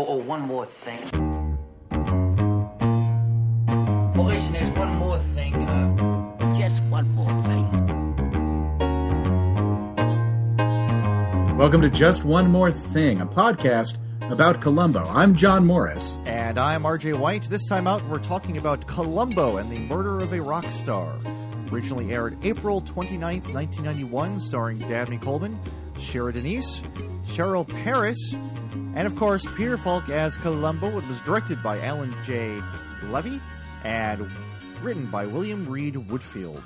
Oh, oh, one more thing. Well, listen, there's one more thing. Uh, just one more thing. Welcome to Just One More Thing, a podcast about Columbo. I'm John Morris. And I'm RJ White. This time out, we're talking about Columbo and the murder of a rock star. Originally aired April 29th, 1991, starring Dabney Coleman, Shera Danese, Cheryl Paris, and of course, Peter Falk as Columbo. It was directed by Alan J. Levi and written by William Read Woodfield.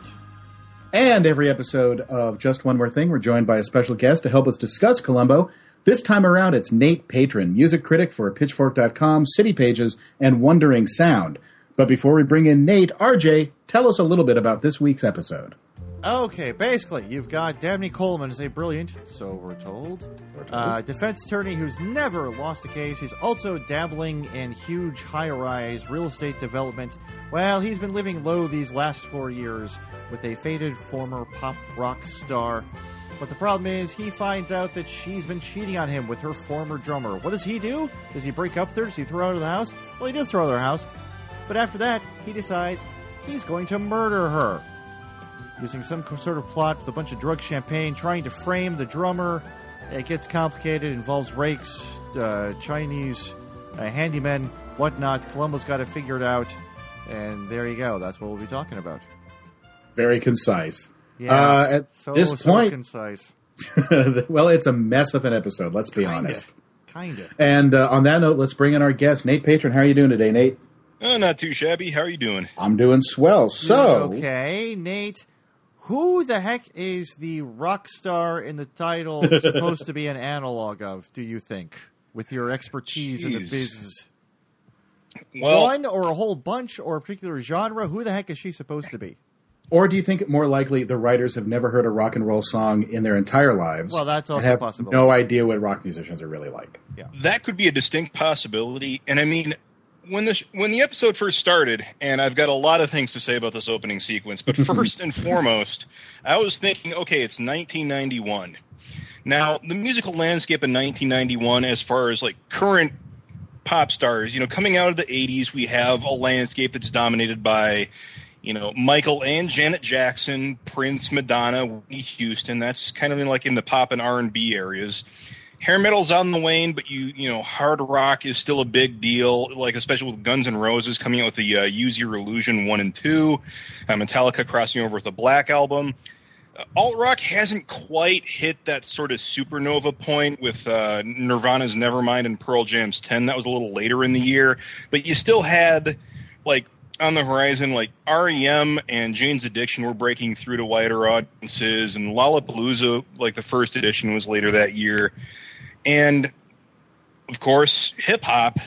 And every episode of Just One More Thing, we're joined by a special guest to help us discuss Columbo. This time around, it's Nate Patrin, music critic for Pitchfork.com, City Pages, and Wondering Sound. But before we bring in Nate, RJ, tell us a little bit about this week's episode. Okay, basically, you've got Dabney Coleman as a brilliant, so we're told, uh, defense attorney who's never lost a case. He's also dabbling in huge high rise real estate development. Well, he's been living low these last four years with a faded former pop rock star. But the problem is, he finds out that she's been cheating on him with her former drummer. What does he do? Does he break up with her? Does he throw her out of the house? Well, he does throw her out of the house. But after that, he decides he's going to murder her using some sort of plot with a bunch of drug champagne, trying to frame the drummer. It gets complicated, involves rakes, uh, Chinese uh, handymen, whatnot. Columbo's got to figure it out, and there you go. That's what we'll be talking about. Very concise. Yeah, Uh, at so, this so point, concise. well, it's a mess of an episode, let's be Kinda. honest. Kinda. And uh, on that note, let's bring in our guest, Nate Patrin. How are you doing today, Nate? Oh, not too shabby. How are you doing? I'm doing swell. So, okay, Nate. Who the heck is the rock star in the title supposed to be an analog of? Do you think, with your expertise in the biz? Well, One or a whole bunch or a particular genre? Who the heck is she supposed to be? or do you think more likely the writers have never heard a rock and roll song in their entire lives? Well, that's and also a have possibility. no idea what rock musicians are really like. Yeah. that could be a distinct possibility. And I mean, when the when the episode first started, and I've got a lot of things to say about this opening sequence, but first and foremost, I was thinking, okay, it's 1991. Now, the musical landscape in 1991, as far as like current pop stars, you know, coming out of the 80s, we have a landscape that's dominated by, you know, Michael and Janet Jackson, Prince, Madonna, Whitney Houston. That's kind of in like in the pop and R&B areas. Hair metal's on the wane, but you you know hard rock is still a big deal. Like especially with Guns N' Roses coming out with the uh, Use Your Illusion one and two, uh, Metallica crossing over with the Black album. Uh, alt rock hasn't quite hit that sort of supernova point with uh, Nirvana's Nevermind and Pearl Jam's Ten. That was a little later in the year, but you still had like on the horizon, like REM and Jane's Addiction were breaking through to wider audiences, and Lollapalooza, like the first edition, was later that year, and of course, hip hop.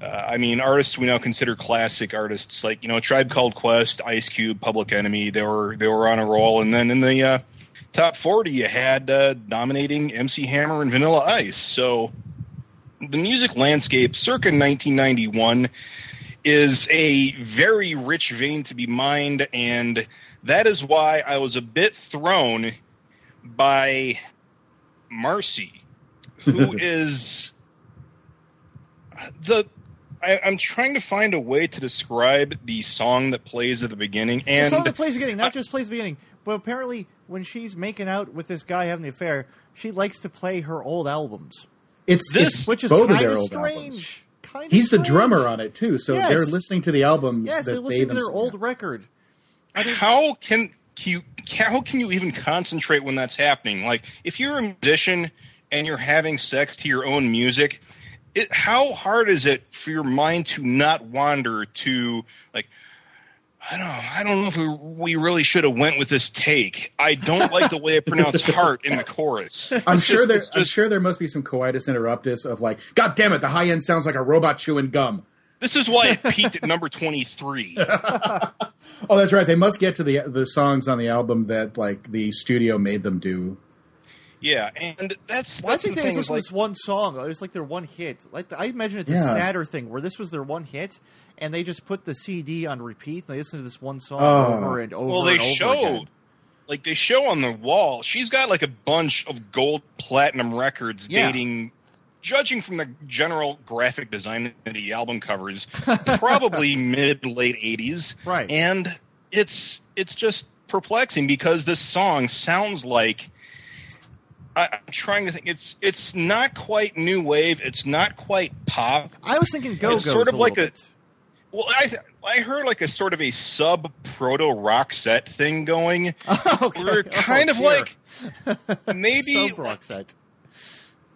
Uh, I mean, artists we now consider classic artists, like you know, Tribe Called Quest, Ice Cube, Public Enemy. They were they were on a roll, and then in the uh, top forty, you had uh, dominating MC Hammer and Vanilla Ice. So the music landscape, circa 1991 is a very rich vein to be mined, and that is why I was a bit thrown by Marcy, who is the. I, I'm trying to find a way to describe the song that plays at the beginning, The and song that plays the beginning, not just plays the beginning, but apparently when she's making out with this guy having the affair, she likes to play her old albums, It's This- it's which is both of kind their of old albums. strange. Kind He's the drummer on it too, so Yes. they're listening to the albums. Yes, that they're listening they to their themselves- old record. I mean, how can you how can you even concentrate when that's happening? Like if you're a musician and you're having sex to your own music, it, how hard is it for your mind to not wander to like I don't know. I don't know if we, we really should have went with this take. I don't like the way I pronounce heart in the chorus. I'm It's sure just- there. it's I'm sure there must be some coitus interruptus of like, God damn it, the high end sounds like a robot chewing gum. This is why it peaked at number 23. Oh, that's right. They must get to the the songs on the album that like the studio made them do. Yeah, and that's Well, I think the they thing. just is, like, this one song. It was like their one hit. Like I imagine it's a sadder thing where this was their one hit, and they just put the CD on repeat and they listen to this one song Oh. over and over. well, they and over show again. like they show on the wall. She's got like a bunch of gold platinum records Yeah. dating judging from the general graphic design of the album covers, probably mid late '80s. Right. And it's it's just perplexing because this song sounds like. I, I'm trying to think. It's it's not quite new wave. It's not quite pop. I was thinking Go It's sort of a like a- bit. Well, I I heard like a sort of a sub proto Roxette thing going. okay. We're Oh, kind of dear. like maybe Sub Roxette.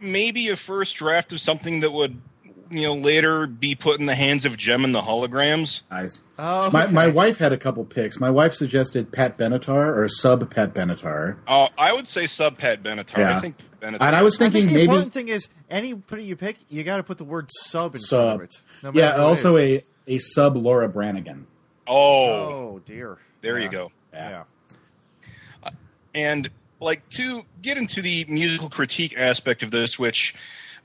maybe a first draft of something that would you know later be put in the hands of Jem and the holograms. Nice. Oh, My, okay. my wife had a couple picks. My wife suggested Pat Benatar or sub Pat Benatar. Oh, I would say sub Pat Benatar. Yeah. I think Benatar. And I was I think thinking the maybe important thing is anybody you pick, you got to put the word sub in front sub. of it. no yeah, matter it also a, a sub Laura Branigan. oh, Oh dear. there Yeah. you go. Yeah. and like to get into the musical critique aspect of this which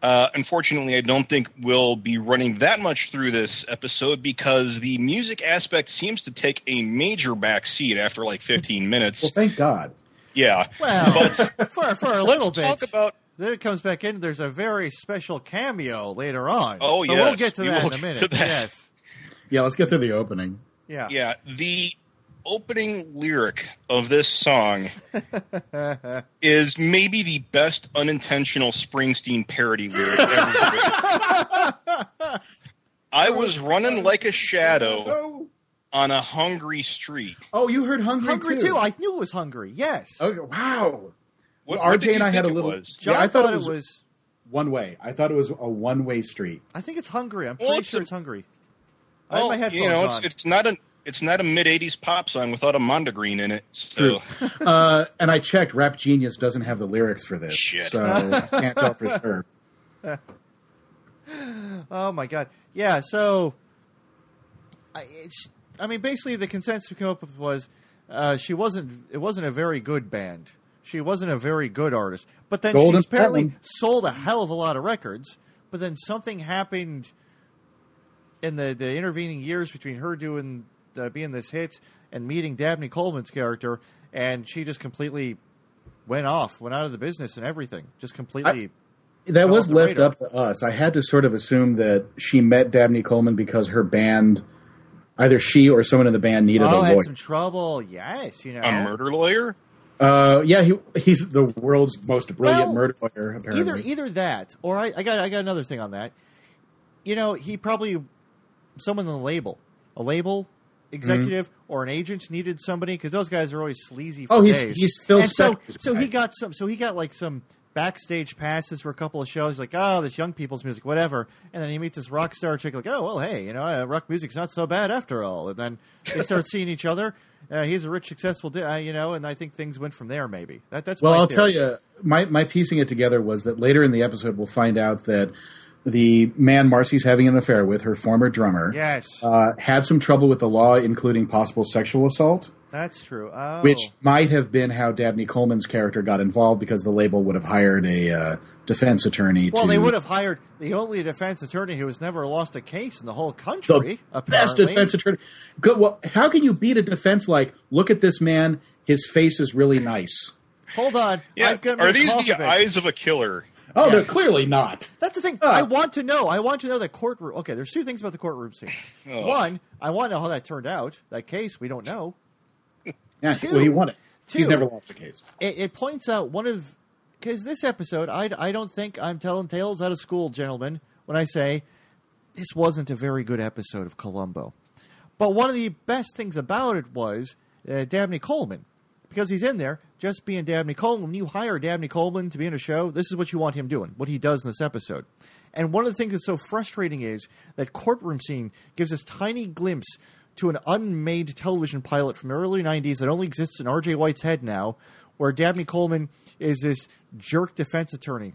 uh, unfortunately i don't think we'll be running that much through this episode because the music aspect seems to take a major backseat after like 15 minutes Well, thank God. yeah Well, but for for a let's little bit. talk about then it comes back in. There's a very special cameo later on. Oh, But we'll get to we that will in a minute. Yes. Yeah, let's get through the opening. Yeah. yeah the opening lyric of this song is maybe the best unintentional springsteen parody lyric ever i was running like a shadow oh. on a hungry street. Oh, you heard Hungry, Hungry too. too. I knew it was hungry. Yes. Okay, wow. What, Well, RJ did you and I had a little- was? John Yeah, I thought thought it it was- was. One way. I thought it was a one way street. I think it's hungry. I'm Well, pretty it's sure a- it's hungry. I Well, have my headphones you know, it's on. it's not a it's not a mid '80s pop song without a Mondegreen in it. So True. uh, and I checked. Rap Genius doesn't have the lyrics for this, Shit. so I can't tell for sure. Oh my god. Yeah. So, I, it's, I mean, basically, the consensus we came up with was uh, she wasn't. It wasn't a very good band. She wasn't a very good artist. But then Golden she apparently Platinum. sold a hell of a lot of records. But then something happened in the the intervening years between her doing uh, being this hit and meeting Dabney Coleman's character, and she just completely went off, went out of the business and everything. Just completely. That was left radar. up to us. I had to sort of assume that she met Dabney Coleman because her band, either she or someone in the band needed oh, a had lawyer. some trouble. Yes, you know. a murder lawyer. Uh, yeah, he, he's the world's most brilliant Well, murder lawyer. Apparently, either either that or I, I got I got another thing on that. You know, he probably someone in the label, a label executive or an agent needed somebody because those guys are always sleazy. For Oh, he's- days. he's Phil And so so he got some. So he got like some backstage passes for a couple of shows. He's Like, oh, this young people's music, whatever. And then he meets this rock star chick. Like, oh, well, hey, you know, uh, rock music's not so bad after all. And then they start seeing each other. Uh, he's a rich, successful, di- uh, you know, and I think things went from there. Maybe that that's. Well, I'll theory. tell you, my, my piecing it together was that later in the episode, we'll find out that the man Marcy's having an affair with, her former drummer, Yes, uh, had some trouble with the law, including possible sexual assault, that's true. Oh. which might have been how Dabney Coleman's character got involved because the label would have hired a uh, defense attorney Well, to. they would have hired the only defense attorney who has never lost a case in the whole country. the country. best defense attorney. Good. Well, how can you beat a defense like, look at this man, his face is really nice? Hold on, Yeah, I've are these the bit. eyes of a killer? Oh, Yes. they're clearly not. That's the thing. Ah. I want to know. I want to know that courtroom. Okay, there's two things about the courtroom scene. Oh. One, I want to know how that turned out. That case, we don't know. Yeah, Two. well, he won it. He's never lost a case. It, it points out one of because this episode, I, I don't think I'm telling tales out of school, gentlemen, when I say this wasn't a very good episode of Columbo. But one of the best things about it was uh, Dabney Coleman. Because he's in there, just being Dabney Coleman. When you hire Dabney Coleman to be in a show, this is what you want him doing, what he does in this episode. And one of the things that's so frustrating is that courtroom scene gives this tiny glimpse to an unmade television pilot from the early 90s that only exists in RJ White's head now, where Dabney Coleman is this jerk defense attorney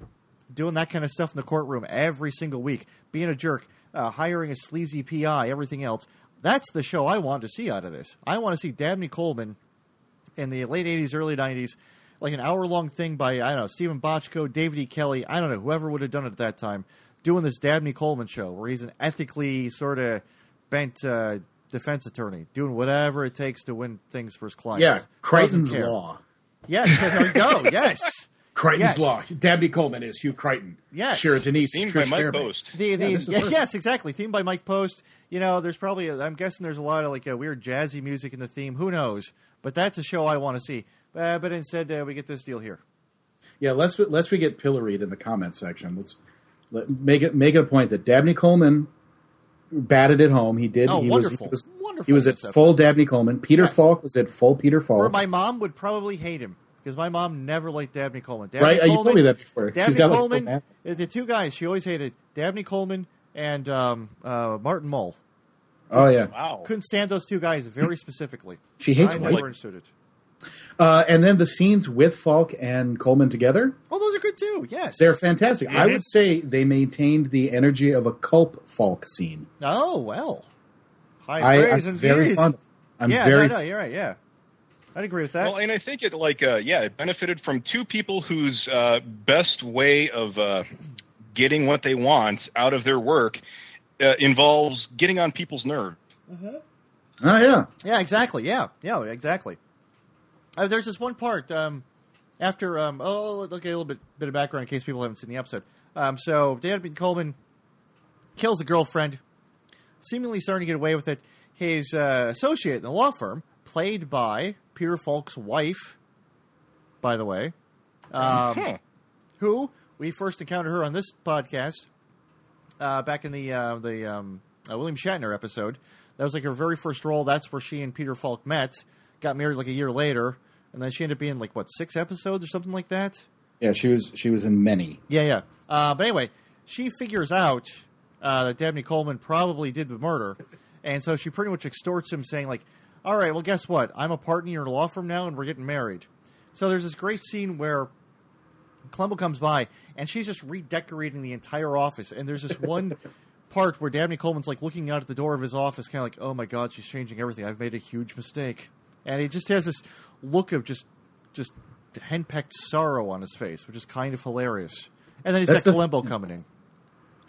doing that kind of stuff in the courtroom every single week, being a jerk, uh, hiring a sleazy PI, everything else. That's the show I want to see out of this. I want to see Dabney Coleman in the late 80s, early 90s, like an hour long thing by, I don't know, Steven Bochco, David E. Kelley, I don't know, whoever would have done it at that time, doing this Dabney Coleman show where he's an ethically sort of bent uh, defense attorney, doing whatever it takes to win things for his clients. Yeah, Creighton's. Law. Yes, there we go. Yes. Creighton's Yes. Law. Dabney Coleman is Hugh Creighton. Yes. Shera Danese is Themed by Mike Fairbanks. Post. The, the, Yeah, this is yeah, perfect. yes, exactly. Themed by Mike Post. You know, there's probably, i I'm guessing there's a lot of like uh, weird jazzy music in the theme. Who knows? But that's a show I want to see. Uh, but instead, uh, we get this deal here. Yeah, let's let's we get pilloried in the comment section. Let's let, make it make it a point that Dabney Coleman batted it home. He did. Oh, he wonderful. Was, he was, Wonderful He was at stuff. full Dabney Coleman. Peter Yes. Falk was at full Peter Or Falk. my mom would probably hate him because my mom never liked Dabney Coleman. Dabney Right? Uh, you told me that before. She's Dabney like, Coleman, uh, the two guys she always hated, Dabney Coleman and um, uh, Martin Mull. Oh yeah, Wow. Couldn't stand those two guys very specifically. she hates I white. never understood it. Uh, and then the scenes with Falk and Coleman together, Oh, those are good too. Yes, they're fantastic. I Mm-hmm. would say they maintained the energy of a Culp Falk scene. Oh well, high I, praise I'm and very fees. fond. I'm yeah, very no, no, you're right. Yeah, I'd agree with that. Well, and I think it like uh, yeah, it benefited from two people whose uh, best way of uh, getting what they want out of their work uh, involves getting on people's nerve. Oh yeah, Yeah, exactly. Yeah, yeah, exactly. Uh, there's this one part um, after. Um, oh, okay, a little bit bit of background in case people haven't seen the episode. Um, so, David Coleman kills a girlfriend, seemingly starting to get away with it. His uh, associate in the law firm, played by Peter Falk's wife, by the way, um, Huh. who we first encountered her on this podcast uh, back in the uh, the um, uh, William Shatner episode. That was like her very first role. That's where she and Peter Falk met. Got married like a year later, and then she ended up being like what six episodes or something like that. yeah. She was she was in many. Yeah, yeah. Uh, but anyway, she figures out uh, that Dabney Coleman probably did the murder, and so she pretty much extorts him, saying like, "All right, well, guess what? I'm a partner in your law firm now, and we're getting married." So there's this great scene where Columbo comes by, and she's just redecorating the entire office, and there's this one. Part where Dabney Coleman's like looking out at the door of his office, kind of like, "Oh my God, she's changing everything. I've made a huge mistake," and he just has this look of just, just henpecked sorrow on his face, which is kind of hilarious. And then he's That's got the- Columbo coming in.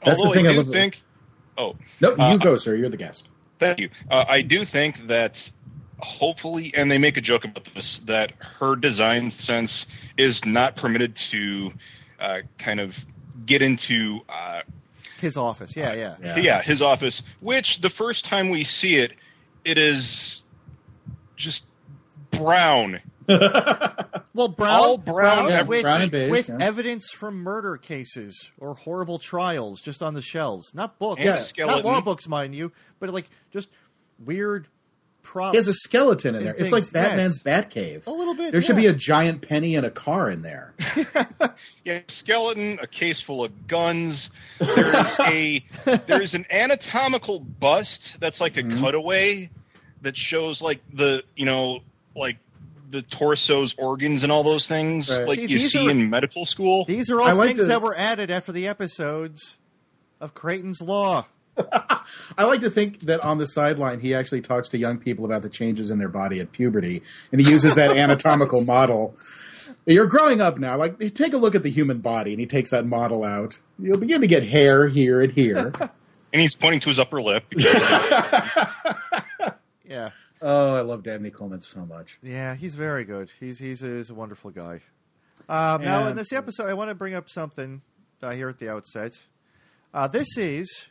That's the thing I I do love- think. Oh, No, you Uh, go, sir. You're the guest. Thank you. Uh, I do think that hopefully, and they make a joke about this, that her design sense is not permitted to uh, kind of get into, uh, His office, yeah, yeah. Yeah. yeah. his office. Which the first time we see it, it is just brown. Well, brown, All brown, Yeah, with, brown and beige, with yeah. evidence from murder cases or horrible trials just on the shelves, not books, And a not law books, mind you, but like just weird props. He has a skeleton in And there. It's like Batman's yes. Batcave. A little bit, There should be a giant penny and a car in there. Yeah, skeleton, a case full of guns. There's a there's an anatomical bust that's like a Mm-hmm. cutaway that shows like the you know like the torso's organs and all those things Right. like See, you these see are- in medical school. These are all like things to- that were added after the episodes of Creighton's Law. I like to think that on the sideline he actually talks to young people about the changes in their body at puberty, and he uses that anatomical model. You're growing up now. Like, take a look at the human body, and he takes that model out. You'll begin to get hair here and here. and he's pointing to his upper lip. Yeah. oh, I love Dabney Coleman so much. Yeah, he's very good. He's he's, he's a wonderful guy. Um, now, in this episode, I want to bring up something uh, here at the outset. Uh, this is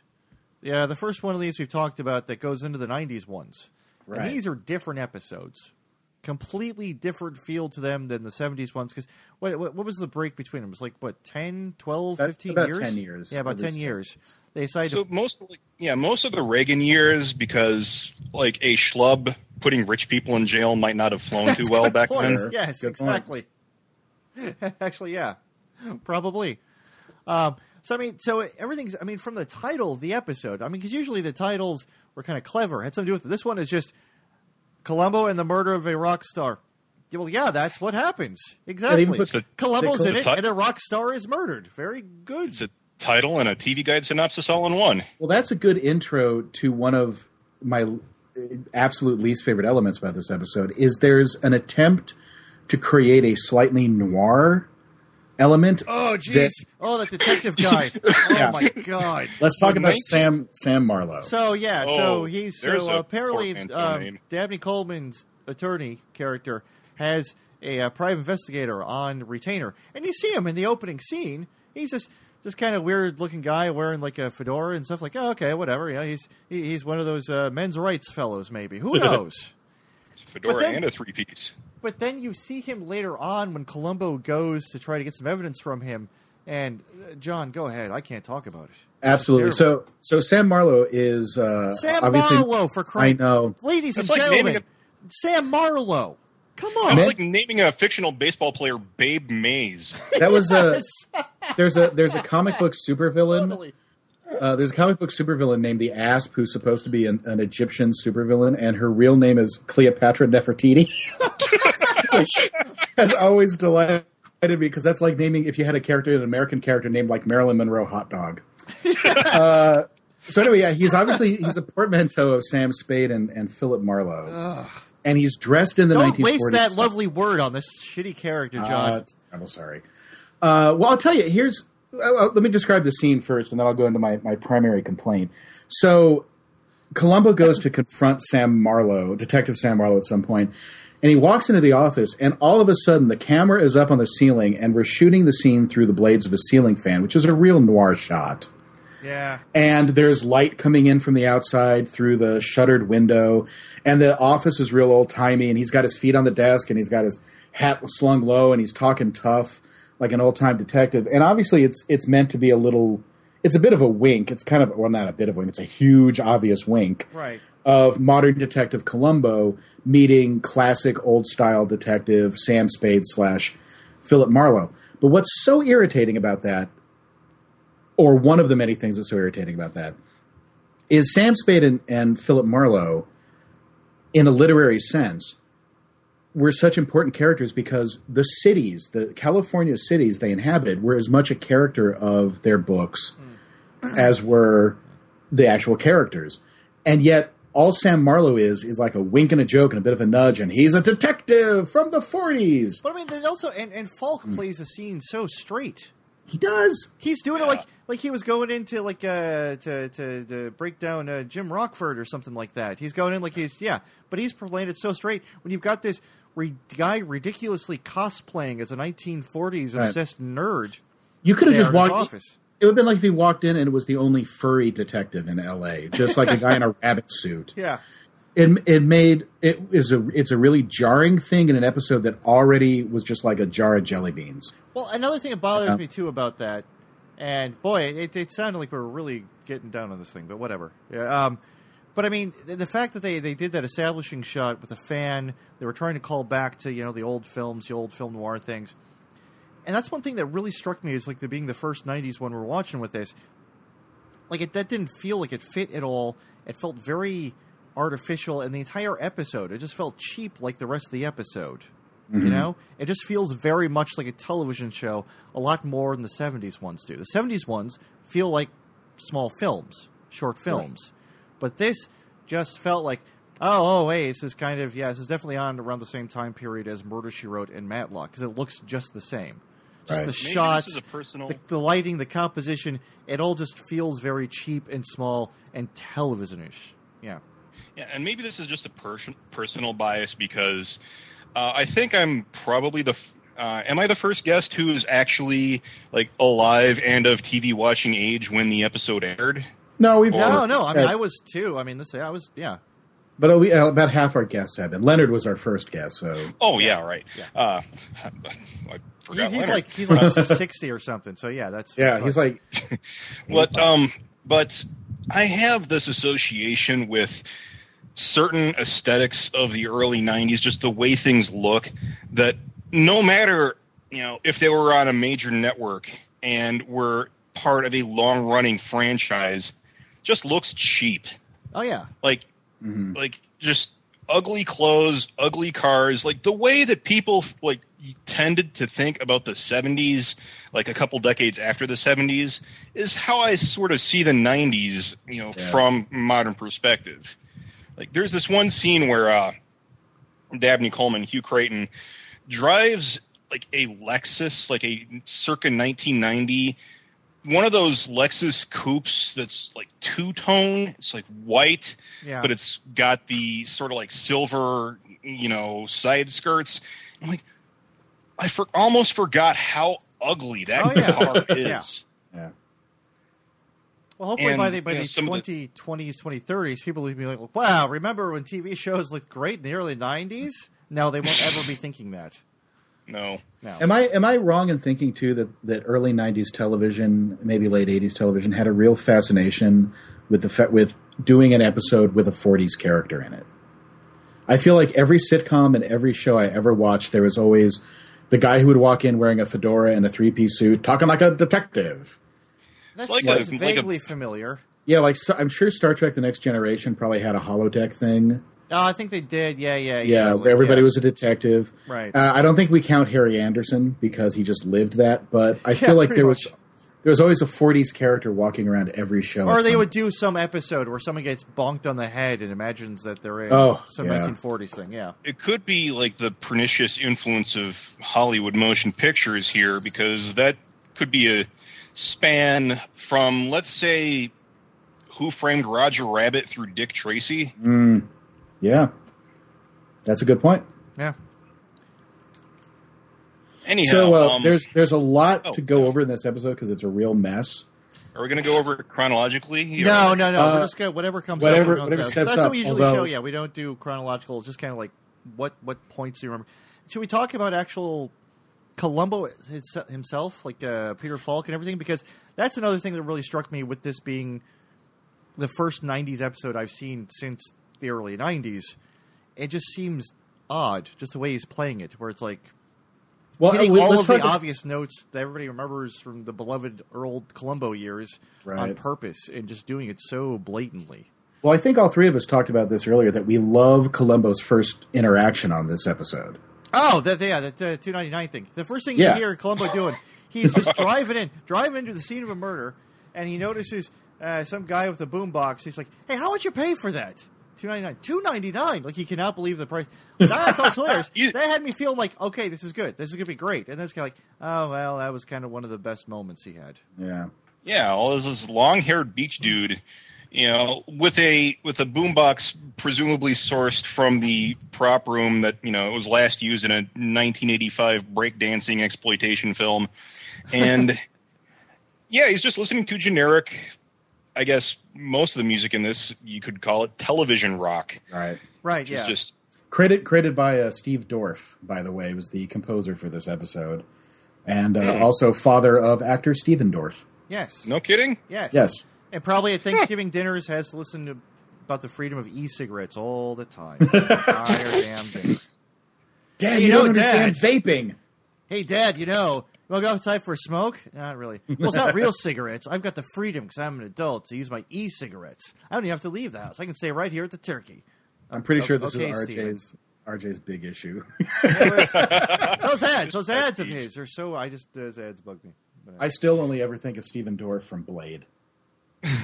yeah the first one of these we've talked about that goes into the '90s ones. And Right. these are different episodes, completely different feel to them than the '70s ones. Because what, what what was the break between them? It was like what 10, 12, About- 15 about years? 10 years, Yeah, about ten least 10 years. They decided so to most of the, yeah most of the Reagan years because like a schlub putting rich people in jail might not have flown too well back point. then. Yes, Good exactly. Actually, yeah, probably. Um, so I mean, so everything's. I mean, from the title, of the episode. I mean, because usually the titles were kind of clever, had something to do with it. This one is just Columbo and the murder of a rock star. Yeah, Well, yeah, that's what happens. Exactly. even put the- Columbo's in it, call it- and a rock star is murdered. Very good. It's a title and a TV guide synopsis all in one. Well, that's a good intro to one of my absolute least favorite elements about this episode. Is there's an attempt to create a slightly noir element. oh, that- jeez. Oh, that detective guy. Oh Yeah. my god. Let's talk The about 19 Sam Sam Marlowe. So yeah, so Oh, he's there's so a apparently um. Dabney Coleman's attorney character has a, uh private investigator on retainer, and you see him in the opening scene. He's just this kind of weird looking guy wearing like a fedora and stuff. Like, oh, okay, whatever. Yeah, he's he, he's one of those uh, men's rights fellows, maybe. Who knows? Fedora then- and a three piece. But then you see him later on when Columbo goes to try to get some evidence from him. And uh, John, go ahead. I can't talk about it. Absolutely. This is. So, so Sam Marlowe is uh, Sam obviously. Marlowe for crying. I know. ladies That's and like naming gentlemen. Sam Marlowe. Come on. It's Man- like naming a fictional baseball player Babe Mays. That was a. There's a there's a comic book supervillain. Totally. Uh, there's a comic book supervillain named the Asp who's supposed to be an, an Egyptian supervillain, and her real name is Cleopatra Nefertiti, which has always delighted me because that's like naming if you had a character, an American character named like Marilyn Monroe Hot Dog. uh, so anyway, yeah, he's obviously he's a portmanteau of Sam Spade and, and Philip Marlowe, and he's dressed in the Don't 1940s. waste that style. lovely word on this shitty character, John. Uh, I'm sorry. Uh, well, I'll tell you. Here's. Uh, let me describe the scene first, and then I'll go into my, my primary complaint. So, Columbo goes to confront Sam Marlowe, Detective Sam Marlowe, at some point, and he walks into the office, and all of a sudden, the camera is up on the ceiling, and we're shooting the scene through the blades of a ceiling fan, which is a real noir shot yeah. and there's light coming in from the outside through the shuttered window and the office is real old timey and he's got his feet on the desk and he's got his hat slung low and he's talking tough like an old time detective and obviously it's it's meant to be a little it's a bit of a wink it's kind of well not a bit of a wink it's a huge obvious wink Right. of modern detective Columbo meeting classic old style detective Sam Spade slash Philip Marlowe. But what's so irritating about that, or one of the many things that's so irritating about that, is Sam Spade and, and Philip Marlowe, in a literary sense, were such important characters because the cities, the California cities they inhabited, were as much a character of their books as were the actual characters. And yet, all Sam Marlowe is is like a wink and a joke and a bit of a nudge, and he's a detective from the 40s. But I mean, there's also and, and Falk Hmm. plays the scene so straight. He does. He's doing it like like he was going into like uh to to, to break down uh, Jim Rockford or something like that. He's going in like he's yeah, but he's playing it so straight. When you've got this re- guy ridiculously cosplaying as a 1940s Right. obsessed nerd, You could have just in walked. office. It would have been like if he walked in and it was the only furry detective in L.A., just like a guy in a rabbit suit. Yeah, It it made it is a it's a really jarring thing in an episode that already was just like a jar of jelly beans. Well, another thing that bothers Yeah. me too about that, and boy, it, it sounded like we were really getting down on this thing, but whatever. Yeah, um, but I mean, the, fact that they, they did that establishing shot with a fan, they were trying to call back to you know the old films, the old film noir things, and that's one thing that really struck me is like the being the first '90s when we're watching with this. Like it, that didn't feel like it fit at all. It felt very artificial, and the entire episode, it just felt cheap, like the rest of the episode. You mm-hmm. know, it just feels very much like a television show, a lot more than the '70s ones do. The '70s ones feel like small films, short films, but this just felt like, oh, oh, hey, this is kind of yeah, this is definitely on around the same time period as Murder She Wrote and Matlock because it looks just the same. Just Right. the Maybe shots, personal- the, the lighting, the composition, it all just feels very cheap and small and televisionish. Yeah. Yeah, and maybe this is just a person, personal bias because uh, I think I'm probably the. f- Uh, am I the first guest who is actually like alive and of TV watching age when the episode aired? No, we've No, no. I mean, uh, I was too. I mean, this. I was. Yeah. but we, uh, about half our guests have been. Leonard was our first guest, so Oh yeah, right. Yeah. Uh, I He, forgot. he's Leonard. like he's like sixty or something. So yeah, that's yeah, that's he's like But um, but I have this association with certain aesthetics of the early '90s, just the way things look. That no matter you know if they were on a major network and were part of a long-running franchise, just looks cheap. Oh yeah. Like like just ugly clothes, ugly cars, like the way that people like tended to think about the 70s like a couple decades after the 70s is how I sort of see the 90s, you know, Yeah. from modern perspective. Like there's this one scene where uh Dabney Coleman, Hugh Creighton drives like a Lexus, like a circa 1990 one of those Lexus coupes that's like two tone. It's like white, Yeah. but it's got the sort of like silver, you know, side skirts. I'm like, I for, almost forgot how ugly that Oh, yeah. guitar Yeah. is. Yeah. Well, hopefully And, by the by you know, the twenty twenties, twenty thirties, people will be like, "Wow, remember when TV shows looked great in the early '90s?" No, they won't ever be thinking that. No. No. Am I am I wrong in thinking too that, that early '90s television, maybe late '80s television, had a real fascination with the fa- with doing an episode with a '40s character in it? I feel like every sitcom and every show I ever watched, there was always the guy who would walk in wearing a fedora and a three piece suit, talking like a detective. That like sounds a- like a- vaguely familiar. Yeah, like so, I'm sure Star Trek: The Next Generation probably had a holodeck thing. Oh, I think they did. Yeah, yeah, Yeah, like, where everybody yeah. was a detective. Right. Uh, I don't think we count Harry Anderson because he just lived that, but I feel like pretty there was there was always a '40s character walking around every show. Or they some- would do some episode where someone gets bonked on the head and imagines that they're in Oh, some yeah. 1940s thing. Yeah. It could be like the pernicious influence of Hollywood motion pictures here, because that could be a span from, let's say, Who Framed Roger Rabbit through Dick Tracy. Mm, yeah, that's a good point. Yeah. Anyhow, so uh, um, there's there's a lot oh, to go yeah. over in this episode because it's a real mess. are we going to go over it chronologically? No, no, no. Uh, we're just gonna whatever comes whatever- up. we're whatever go. steps That's up, what we usually although- show. Yeah, we don't do chronological. It's just kind of like what what points do you remember? Should we talk about actual Columbo himself, like uh, Peter Falk and everything? Because that's another thing that really struck me with this being the first '90s episode I've seen since the early '90s. It just seems odd, just the way he's playing it, where it's like Well, hitting we- all of the talk- obvious notes that everybody remembers from the beloved Earl Columbo years on purpose and just doing it so blatantly. Well, I think all three of us talked about this earlier that we love Columbo's first interaction on this episode. Oh, that yeah, that uh, two ninety nine thing. The first thing Yeah. you hear Columbo doing, he's just driving in, driving into the scene of a murder, and he notices uh, some guy with a boombox. He's like, "Hey, how much you pay for that?" Two ninety nine. Two ninety nine. Like he cannot believe the price. That I thought was hilarious. You- That had me feeling like, okay, this is good. This is gonna be great. And then it's kind of like, oh well, that was kind of one of the best moments he had. Yeah. Yeah, well, there's this long-haired beach dude, you know, with a with a boombox presumably sourced from the prop room that you know it was last used in a 1985 breakdancing exploitation film, and yeah, he's just listening to generic. I guess most of the music in this you could call it television rock. Right. Right. It's Yeah. just Credit created by uh, Steve Dorff, by the way, was the composer for this episode, and uh, Hmm. also father of actor Stephen Dorff. yes. no kidding. Yes. Yes. And probably at Thanksgiving dinners has to listen to about the freedom of e-cigarettes all the time. The entire damn day. Dad, Hey, you, you don't understand Dad. vaping. Hey, Dad, you know, want to go outside for a smoke? Not really. Well, it's not real cigarettes. I've got the freedom because I'm an adult to use my e-cigarettes. I don't even have to leave the house. I can stay right here at the turkey. I'm pretty sure this Okay, is Steven. RJ's RJ's big issue. those ads, those ads of his are so. I just those ads bug me. But I still only ever think of Stephen Dorff from Blade. never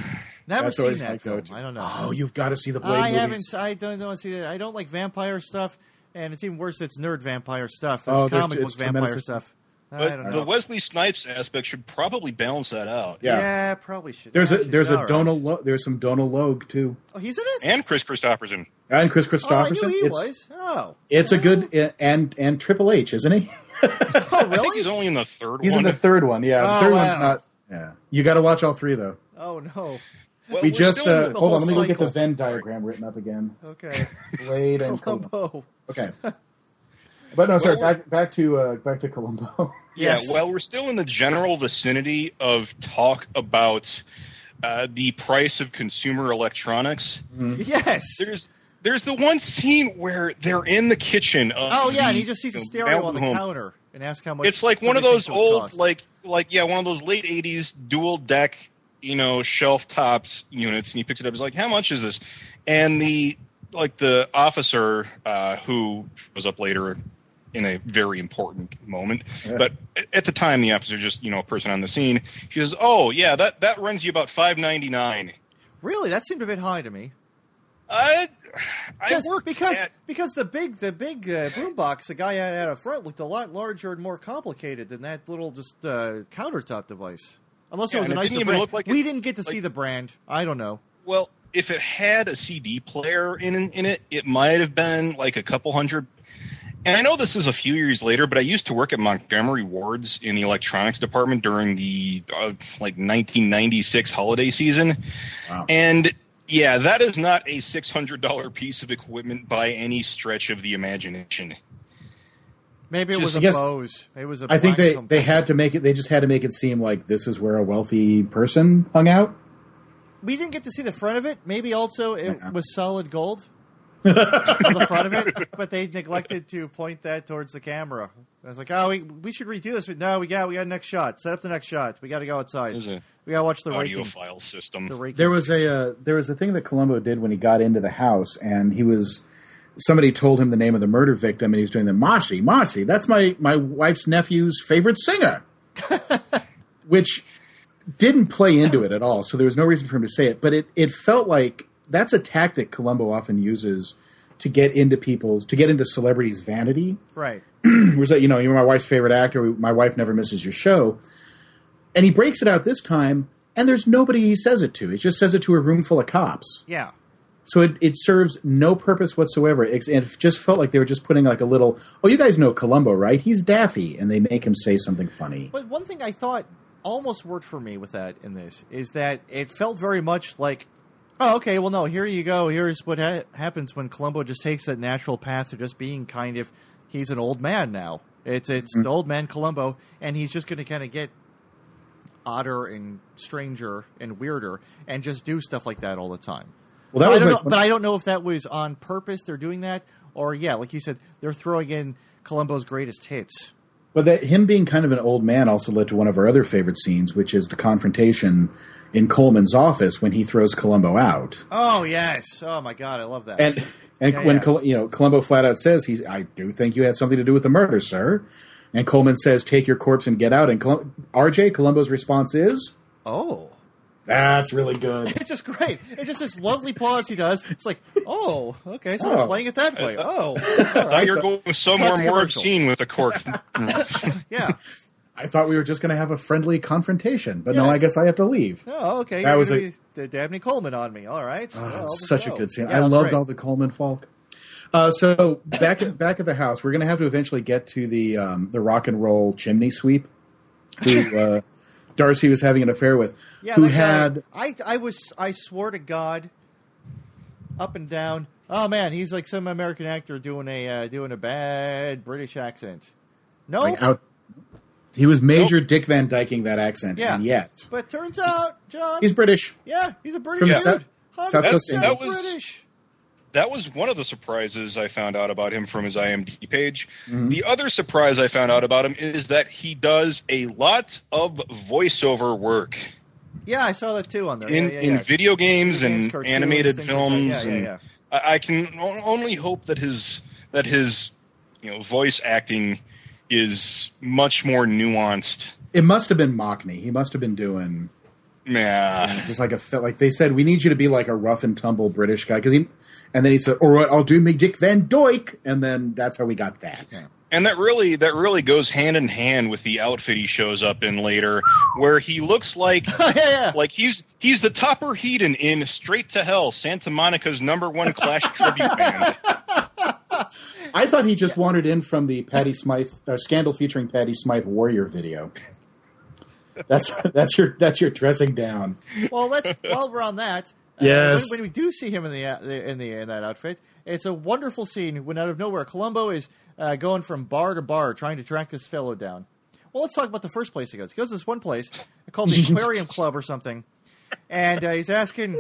That's seen that film. go-to. I don't know. Oh, you've got to see the Blade I movies. haven't. I don't, don't see that. I don't like vampire stuff, and it's even worse. It's nerd vampire stuff. It's Oh, comic book it's vampire tremendous. stuff. I But don't the. Wesley Snipes aspect should probably balance that out. Yeah. probably should. There's a actually, there's all a right. Donald Lo- there's some Donald Logue too, Oh, he's in it. And Kris Kristofferson. and Kris oh, I Kristofferson. knew he it's was. Oh, it's a good and and Triple H, isn't he? Oh, I think really? he's only in the third He's one. in the third one. Yeah, the Oh, third wow. one's not. Yeah, you got to watch all three though. oh no. Well, we just uh, hold on. whole Let me go get the. Venn diagram written up again. Okay. Blade and Columbo. Columbo. Okay, but no, sorry. Well, back back to uh, back to Columbo. Yes. Yeah, well, we're still in the general vicinity of talk about uh, the price of consumer electronics. Yes. There's there's the one scene where they're in the kitchen. Of Oh yeah, and he just sees a stereo on the home. counter and asks how much. It's like one of those thinks it would old, cost. like like yeah, one of those late '80s dual deck, you know, shelf tops units. And he picks it up. He's like, "How much is this?" And the like the officer uh, who shows up later in a very important moment, Yeah. but at the time the officer just you know a person on the scene. She says, "Oh yeah, that that runs you about five ninety nine. Really, that seemed a bit high to me. I I Because worked because, at because the big the big uh, boombox the guy had out of front looked a lot larger and more complicated than that little just uh, countertop device. Unless Yeah, it was a and it nicer didn't even brand. look like we it- didn't get to see the brand. I don't know. Well, if it had a CD player in in it, it might have been like a couple hundred. And I know this is a few years later, but I used to work at Montgomery Wards in the electronics department during the uh, like 1996 holiday season, Wow. and yeah, that is not a $600 piece of equipment by any stretch of the imagination. Maybe it Just- was a Yes. Bose. It was a. I think they, something. they had to make it. They just had to make it seem like this is where a wealthy person hung out. We didn't get to see the front of it. Maybe also it Yeah. was solid gold on the front of it, but they neglected to point that towards the camera. I was like, oh, we, we should redo this. But no, we got we got next shot. Set up the next shot. We got to go outside. There's a We got to watch the raking. audiophile system. The raking. There was a uh, there was a thing that Columbo did when he got into the house, and he was somebody told him the name of the murder victim, and he was doing the Mossy, Mossy. That's my my wife's nephew's favorite singer, which didn't play into it at all. So there was no reason for him to say it, but it it felt like that's a tactic Columbo often uses to get into people's to get into celebrities' vanity. right. was that you know you're my wife's favorite actor. My wife never misses your show, and he breaks it out this time, and there's nobody he says it to. He just says it to a room full of cops. Yeah. So it, it serves no purpose whatsoever. It's, it just felt like they were just putting like a little. Oh, you guys know Columbo, right? He's Daffy, and they make him say something funny. But one thing I thought almost worked for me with that in this is that it felt very much like, oh, okay, well, no, here you go. Here's what ha- happens when Columbo just takes that natural path of just being kind of, he's an old man now. It's it's the old man Columbo, and he's just going to kind of get odder and stranger and weirder, and just do stuff like that all the time. Well, that So I was don't like, know, but I don't know if that was on purpose. They're doing that, or yeah, like you said, they're throwing in Columbo's greatest hits. but that him being kind of an old man also led to one of our other favorite scenes, which is the confrontation in Coleman's office when he throws Columbo out. Oh yes! Oh my god, I love that. And and Yeah, when yeah. Col- you know Columbo flat out says he's I do think you had something to do with the murder, sir. And Coleman says, "Take your corpse and get out." And Colum- R.J. Columbo's response is, oh, "That's really good." it's just great. It's just this lovely pause he does. It's like, oh, okay, so Oh. we're playing it that way. Uh, oh, I thought you were going somewhere more obscene with the cork. yeah. I thought we were just going to have a friendly confrontation, but no, I guess I have to leave. Oh, okay. That You're was a- the Dabney Coleman on me. All right. Oh, Well, such a good scene. Yeah, I loved great. all the Coleman folk. Uh, so back at, back at the house, we're going to have to eventually get to the um, the rock and roll chimney sweep, who uh, Darcy was having an affair with, Yeah, who that guy- had I I was I swore to God, up and down. Oh man, he's like some American actor doing a uh, doing a bad British accent. No, like out. He was major Dick Van Dyking that accent, Yeah. and yet but turns out, John, he's British. yeah, he's a British From dude. South- South Coast percent That was- British. that was one of the surprises I found out about him from his IMDb page. Mm-hmm. The other surprise I found out about him is that he does a lot of voiceover work Yeah, I saw that too on there. in, yeah, yeah, in yeah. video games Video games, and cartoons, animated things like that. films. Yeah, yeah, and. I, I can only hope that his that his you know voice acting is much more nuanced. It must have been Mockney. He must have been doing Yeah. just like a fe- like they said. We need you to be like a rough and tumble British guy because he. And then he said, "All right, I'll do me Dick Van Dyke," and then that's how we got that. And that really that really goes hand in hand with the outfit he shows up in later, where he looks like yeah, yeah. like he's he's the Topper Headon in Straight to Hell, Santa Monica's number one Clash tribute band. I thought he just wandered in from the Patty Smyth uh, scandal featuring Patty Smyth Warrior video. That's that's your that's your dressing down. Well, let's while we're on that. uh, Yes. when, when we do see him in the uh, in the in that outfit, it's a wonderful scene when out of nowhere Columbo is uh, going from bar to bar trying to track this fellow down. Well, let's talk about the first place he goes. He goes to this one place called the Aquarium Club or something, and uh, he's asking.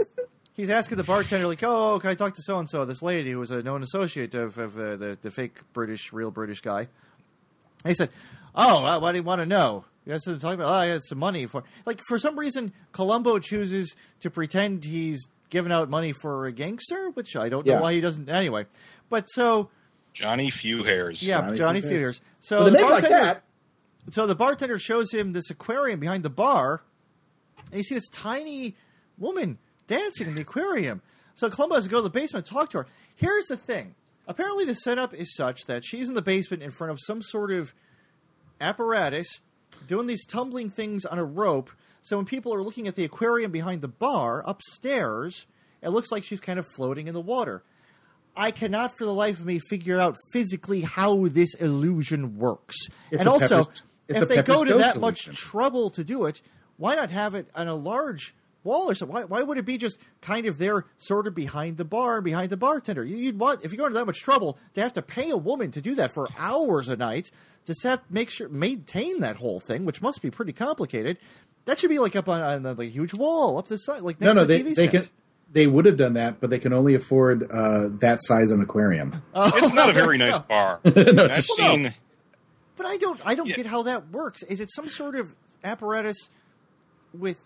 He's asking the bartender, like, "Oh, can I talk to so and so, this lady who was a known associate of, of uh, the the fake British, real British guy?" And he said, "Oh, uh, what do you want to know?" You guys talking about? Oh, I had some money for like for some reason Columbo chooses to pretend he's giving out money for a gangster, which I don't know Yeah. why he doesn't. Anyway, but so Johnny Few Hairs. yeah, Johnny Johnny Fingers. Fingers. So With a the name like bartender, that, so the bartender shows him this aquarium behind the bar, and you see this tiny woman dancing in the aquarium. So Columbo has to go to the basement and talk to her. Here's the thing. Apparently, the setup is such that she's in the basement in front of some sort of apparatus doing these tumbling things on a rope. So when people are looking at the aquarium behind the bar upstairs, it looks like she's kind of floating in the water. I cannot for the life of me figure out physically how this illusion works. It's and also, Pepper's- if they go to that much trouble to do it, why not have it on a large wall or something? Why, why would it be just kind of there, sort of behind the bar, behind the bartender? You- You'd want if you go into that much trouble to have to pay a woman to do that for hours a night, just have make sure maintain that whole thing, which must be pretty complicated. That should be like up on, on a like, huge wall up the side, like No, next no, to the they TV they set. can they would have done that, but they can only afford uh, that size an aquarium. It's not a very nice bar. No, I've it's- seen. But I don't I don't Yeah. get how that works. Is it some sort of apparatus with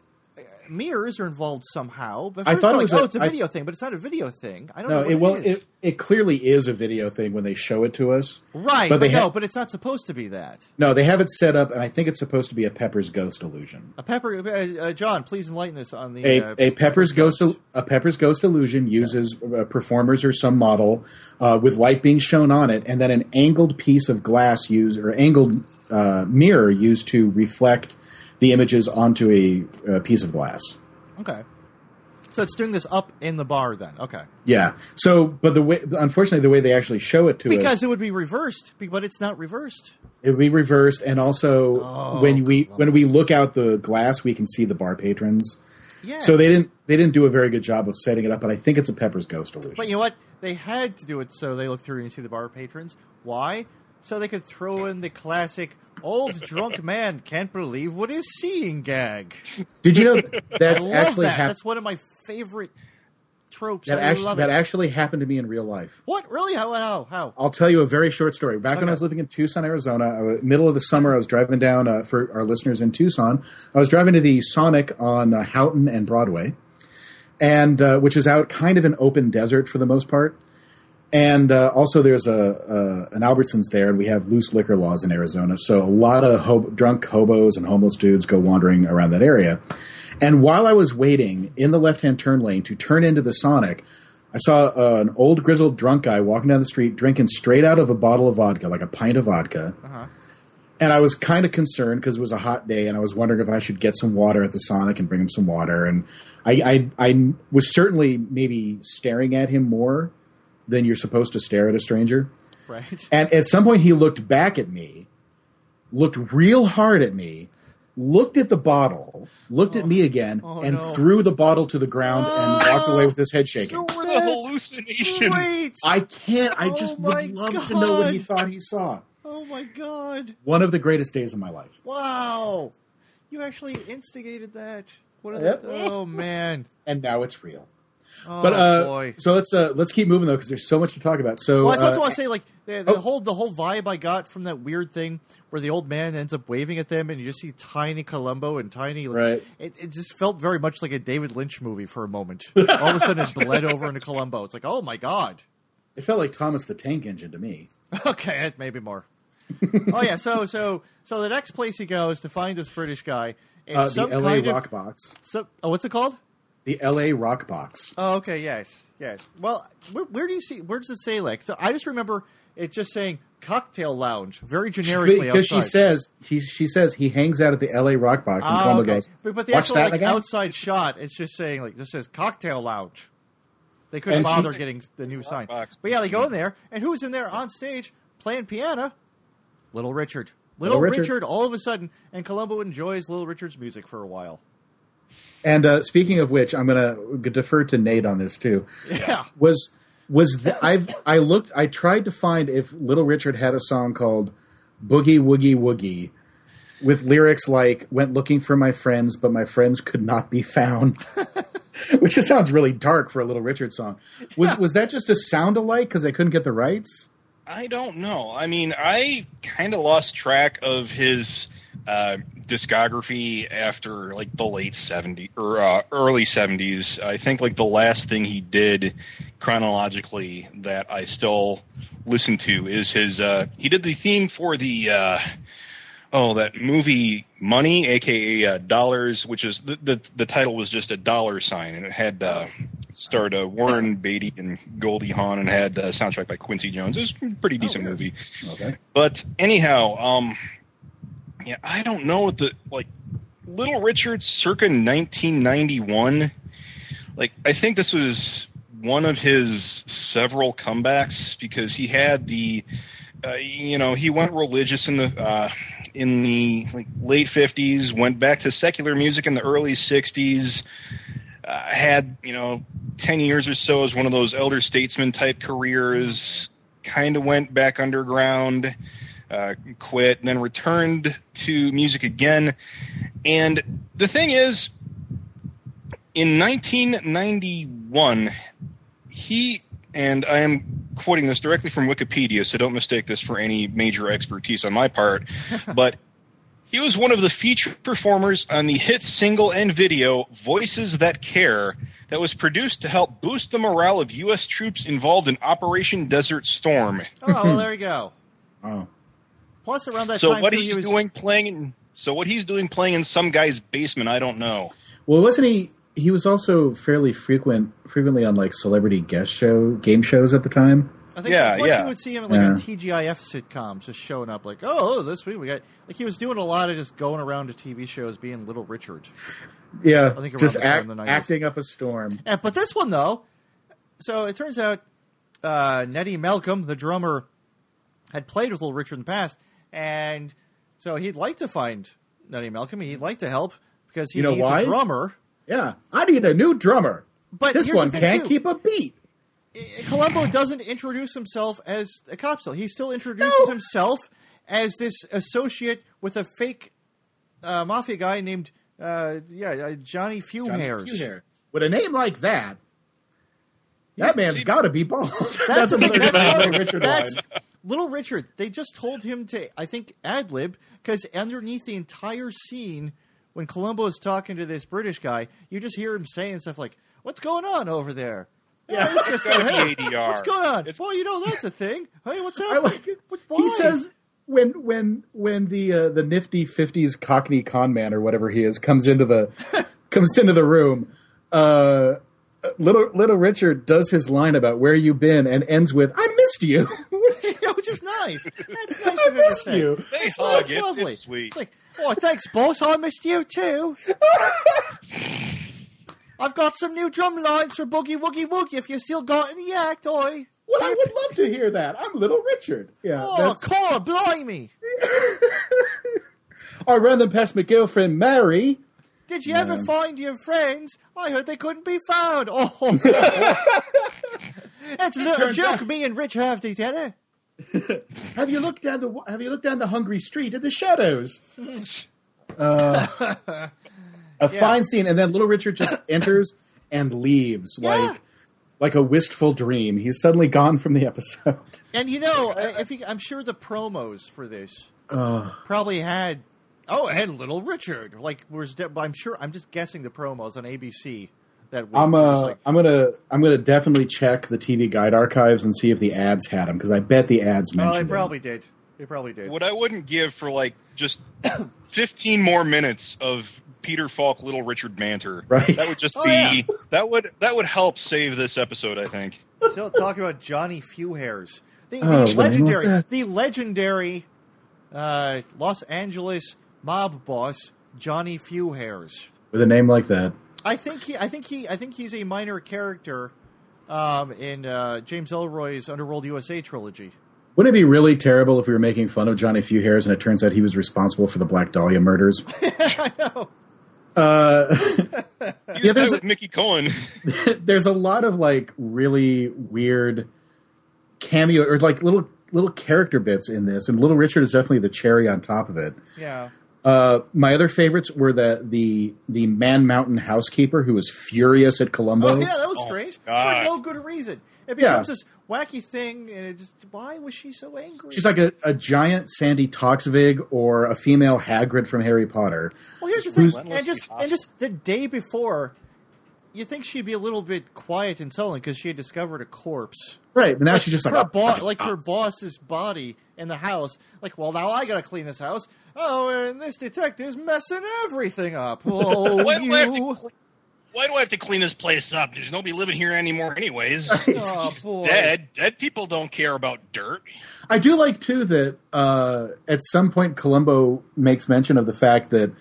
mirrors are involved somehow? But I thought it like, was oh, a- it's a I- video thing, but it's not a video thing. I don't No, know. It well, it it, it clearly is a video thing when they show it to us. right, but but, they no, ha- but it's not supposed to be that. No, they have it set up, and I think it's supposed to be a Pepper's Ghost illusion. A pepper, uh, uh, John, please enlighten us on the A, uh, a Pepper's Ghost a Pepper's Ghost illusion uses uh, performers or some model uh, with light being shown on it, and then an angled piece of glass used or angled uh, mirror used to reflect the images onto a, a piece of glass. Okay, so it's doing this up in the bar then. Okay, Yeah. So, but the way, unfortunately, the way they actually show it to us, because it would be reversed, but it's not reversed. it would be reversed, and also Oh, when we when we look out the glass, we can see the bar patrons. Yeah. So they didn't they didn't do a very good job of setting it up, but I think it's a Pepper's Ghost illusion. But you know what? They had to do it so they look through and see the bar patrons. Why? So they could throw in the classic old drunk man can't believe what he's seeing gag. Did you know that's actually that. hap- That's one of my favorite tropes. that that actually happened to me in real life? what? Really? How? How? How? I'll tell you a very short story. Back when I was living in Tucson, Arizona, was, middle of the summer, I was driving down uh, for our listeners in Tucson. I was driving to the Sonic on uh, Houghton and Broadway, and uh, which is out kind of an open desert for the most part. And uh, also, there's a, a an Albertsons there, and we have loose liquor laws in Arizona, so a lot of drunk hobos and homeless dudes go wandering around that area. And while I was waiting in the left-hand turn lane to turn into the Sonic, I saw uh, an old grizzled drunk guy walking down the street drinking straight out of a bottle of vodka, like a pint of vodka. And I was kind of concerned because it was a hot day, and I was wondering if I should get some water at the Sonic and bring him some water. And I, I, I was certainly maybe staring at him more than you're supposed to stare at a stranger. Right. And at some point, he looked back at me, looked real hard at me, looked at the bottle, looked at me oh. again, Oh, and no. threw the bottle to the ground and walked away with his head shaking. What a hallucination! Great. I can't. I Oh just my would love to know what he thought he saw. Oh my god! One of the greatest days of my life. Wow. You actually instigated that. What? A, Yep. Oh man. And now it's real. Oh But uh, boy. so let's uh, let's keep moving though because there's so much to talk about. So Well, I also uh, want to say, like the, the oh. whole the whole vibe I got from that weird thing where the old man ends up waving at them, and you just see tiny Columbo and tiny. Right. It, it just felt very much like a David Lynch movie for a moment. All of a sudden, it bled over into Columbo. It's like, oh my god. it felt like Thomas the Tank Engine to me. Okay, maybe more. oh yeah, so so so the next place he goes to find this British guy. It's Uh, the some L.A. kind Rock of, Box. some- oh, what's it called? The L.A. Rock Box. Oh, okay, yes, yes. Well, where, where do you see? Where does it say like? So I just remember it just saying cocktail lounge, very generically Because she says he she says he hangs out at the L.A. Rock Box and Ah, Columbo okay. goes, but, but the "Watch actual like again." outside shot, it's just saying like just says cocktail lounge. They couldn't And bother getting the new sign. box. But yeah, they go in there, and who's in there on stage playing piano? Little Richard. Little, Little Richard. Richard. all of a sudden, and Columbo enjoys Little Richard's music for a while. And uh, speaking of which, I'm going to defer to Nate on this too. Yeah. Was was I I looked I tried to find if Little Richard had a song called Boogie Woogie Woogie with lyrics like went looking for my friends but my friends could not be found. Which just sounds really dark for a Little Richard song. Was was that just a sound alike because they couldn't get the rights? I don't know. I mean, I kind of lost track of his uh, discography after like the late 70s or uh, early 70s. I think like the last thing he did chronologically that I still listen to is his. Uh, he did the theme for the. Uh, Oh, that movie Money, aka uh, Dollars, which is the, the the title was just a dollar sign, and it had uh, starred uh, Warren Beatty and Goldie Hawn, and had a soundtrack by Quincy Jones. It was a pretty decent movie. Okay. But anyhow, um, yeah, I don't know what the like Little Richard circa 1991. Like, I think this was one of his several comebacks because he had the, uh, you know, he went religious in the uh, in the like late fifties, went back to secular music in the early sixties. Uh, had you know ten years or so as one of those elder statesman type careers. Kind of went back underground, uh, quit, and then returned to music again. And the thing is, in 1991, he and I am quoting this directly from Wikipedia, so don't mistake this for any major expertise on my part, but he was one of the featured performers on the hit single and video Voices That Care that was produced to help boost the morale of U.S. troops involved in Operation Desert Storm. Oh, well, there you go. Oh. Plus, around that So time, what too, he's he was, doing playing in so what he's doing playing in some guy's basement, I don't know. Well, wasn't he? He was also fairly frequent, frequently on like celebrity guest show game shows at the time. I think Yeah, plus yeah. you would see him like on Yeah. TGIF sitcoms, just showing up like, oh, this week we got like he was doing a lot of just going around to TV shows, being Little Richard. Yeah, I think around just the time act, the 90s. acting up a storm. And, but this one though, so it turns out uh, Nettie Malcolm, the drummer, had played with Little Richard in the past, and so he'd like to find Nettie Malcolm. He'd like to help because he You know needs why? a drummer. Yeah, I need a new drummer. But this one can't too. keep a beat. Columbo doesn't introduce himself as a cop still. He still introduces No. himself as this associate with a fake uh, mafia guy named uh, yeah uh, Johnny Few Hairs. With a name like that, that man's got to be bald. That's, That's, another that's- Little Richard that's. Little Richard. They just told him to, I think, ad lib because underneath the entire scene, when Columbo is talking to this British guy, you just hear him saying stuff like, "What's going on over there?" Yeah, it's It's just gotta hey, ADR. What's going on? It's- well, you know that's a thing. Hey, what's happening? up? like it. What- He says when when when the uh, the nifty fifties Cockney con man or whatever he is comes into the comes into the room. Uh, little little Richard does his line about where you been and ends with "I missed you." Which is nice. That's nice I of him to missed say. you. They It's, hug. it's It's, lovely. it's sweet. It's like, oh, thanks, boss. I missed you too. I've got some new drum lines for Boogie Woogie Woogie. If you still got in the act, oi. Well, I would love to hear that. I'm Little Richard. Yeah, Oh, that's. Cora, blimey. I ran them past my girlfriend Mary. Did you ever Yeah. find your friends? I heard they couldn't be found. Oh, it's a little turns joke out- me and Rich have together. Have you looked down the Have you looked down the hungry street at the shadows? Uh, a fine scene, and then Little Richard just enters and leaves Yeah. like like a wistful dream. He's suddenly gone from the episode. And you know, if you, I'm sure the promos for this Uh, probably had oh, had Little Richard. Like, was I'm sure. I'm just guessing the promos on ABC that week I'm uh, like, I'm gonna I'm gonna definitely check the TV guide archives and see if the ads had him because I bet the ads oh, mentioned. they him. probably did. They probably did. what I wouldn't give for like just 15 more minutes of Peter Falk, Little Richard banter. Right. That would just Oh, be yeah. that would that would help save this episode. I think. Still talking about Johnny Few Hairs, the, the Oh, something legendary, the legendary uh, Los Angeles mob boss Johnny Few Hairs. with a name like that. I think he, I think he, I think he's a minor character um, in uh, James Ellroy's Underworld USA trilogy. Wouldn't it be really terrible if we were making fun of Johnny Few Hairs and it turns out he was responsible for the Black Dahlia murders? I know. Uh, Yeah, there's a- Mickey Cohen. there's a lot of like really weird cameo or like little little character bits in this, and Little Richard is definitely the cherry on top of it. Yeah. Uh, my other favorites were the the the Man Mountain housekeeper who was furious at Columbo. Oh yeah, that was strange for no good reason. It Yeah. becomes this wacky thing, and it just why was she so angry? She's like a, a giant Sandi Toksvig or a female Hagrid from Harry Potter. Well, here's the thing, and just and just the day before, you think she'd be a little bit quiet and sullen because she had discovered a corpse. Right, but now she's just like, her "Oh, boss, like her boss's body in the house. Like, well, now I gotta clean this house. Oh, and this detective's messing everything up. Oh, Why do, I have to cle- why do I have to clean this place up? There's nobody living here anymore, anyways. Oh, She's boy. dead. Dead people don't care about dirt. I do like too that uh, at some point Columbo makes mention of the fact that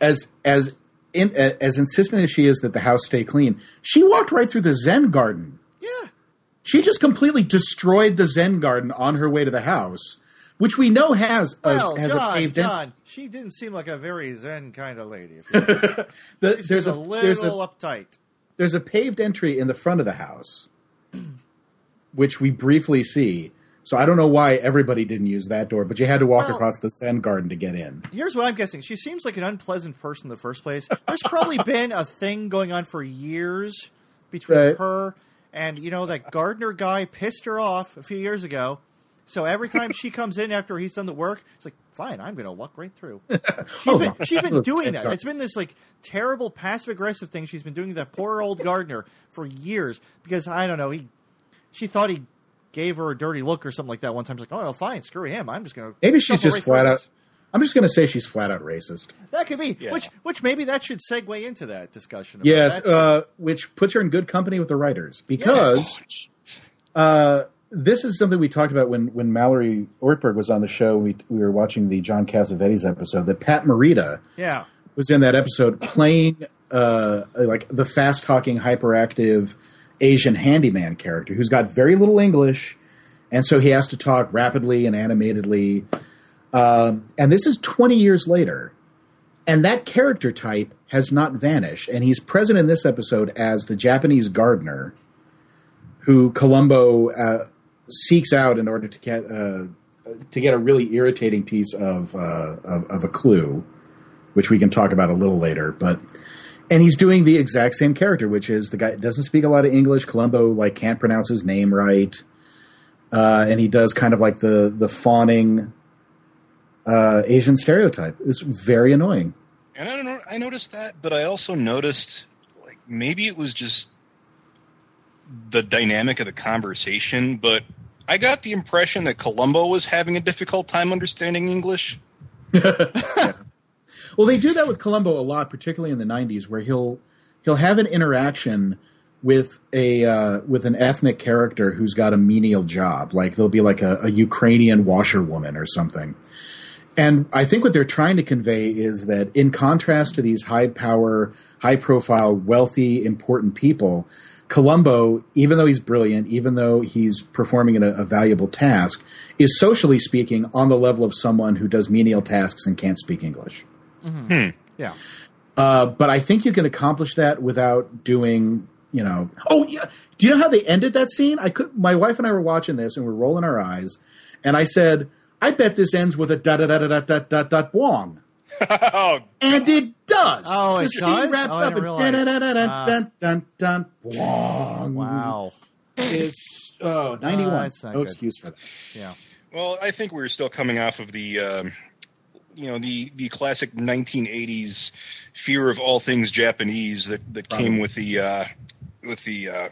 as as in, as insistent as she is that the house stay clean, she walked right through the Zen garden. Yeah. She just completely destroyed the Zen garden on her way to the house, which we know has a Well, has John, a paved John, she didn't seem like a very zen kind of lady. If. The- there's a, a, little there's a uptight. there's a paved entry in the front of the house, which we briefly see. So I don't know why everybody didn't use that door, but you had to walk Well- across the Zen garden to get in. Here's what I'm guessing. She seems like an unpleasant person in the first place. There's probably been a thing going on for years between Right. her and you know that gardener guy pissed her off a few years ago. So every time she comes in after he's done the work, it's like, fine, I'm going to walk right through. She's Oh, been, she's been oh, doing that. It's been this like terrible passive aggressive thing she's been doing to that poor old gardener for years because I don't know he she thought he gave her a dirty look or something like that one time. She's like, oh, well, fine, screw him. I'm just going to Maybe she's just flat out. I'm just going to say she's flat out racist. That could be Yeah. which which maybe that should segue into that discussion. about Yes, that. uh, which puts her in good company with the writers because uh, this is something we talked about when when Mallory Ortberg was on the show. We we were watching the John Cassavetes episode that Pat Morita yeah, was in that episode playing uh, like the fast talking, hyperactive Asian handyman character who's got very little English, and so he has to talk rapidly and animatedly. Um, and this is 20 years later, and that character type has not vanished. And he's present in this episode as the Japanese gardener who Columbo uh, seeks out in order to get uh, to get a really irritating piece of, uh, of of a clue, which we can talk about a little later. But and he's doing the exact same character, which is the guy doesn't speak a lot of English. Columbo like can't pronounce his name right, uh, and he does kind of like the the fawning uh, Asian stereotype. It's very annoying. And I don't know. I noticed that, but I also noticed like maybe it was just the dynamic of the conversation. But I got the impression that Columbo was having a difficult time understanding English. Well, they do that with Columbo a lot, particularly in the '90s, where he'll he'll have an interaction with a uh, with an ethnic character who's got a menial job. Like there'll be like a, a Ukrainian washerwoman or something. And I think what they're trying to convey is that, in contrast to these high power, high profile, wealthy, important people, Columbo, even though he's brilliant, even though he's performing in a, a valuable task, is socially speaking on the level of someone who does menial tasks and can't speak English. yeah. Uh, but I think you can accomplish that without doing, you know. Oh, yeah. Do you know how they ended that scene? I could. My wife and I were watching this and we're rolling our eyes, and I said, I bet this ends with a da da da da da da da da boing, and it does. Oh, it the does? scene wraps oh, up and da da da da da da da dun. Wow. It's oh, 91. no good. excuse for that. Yeah. Well, I think we're still coming off of the, um, you know, the the classic 1980s fear of all things Japanese that that came with the uh, with the uh,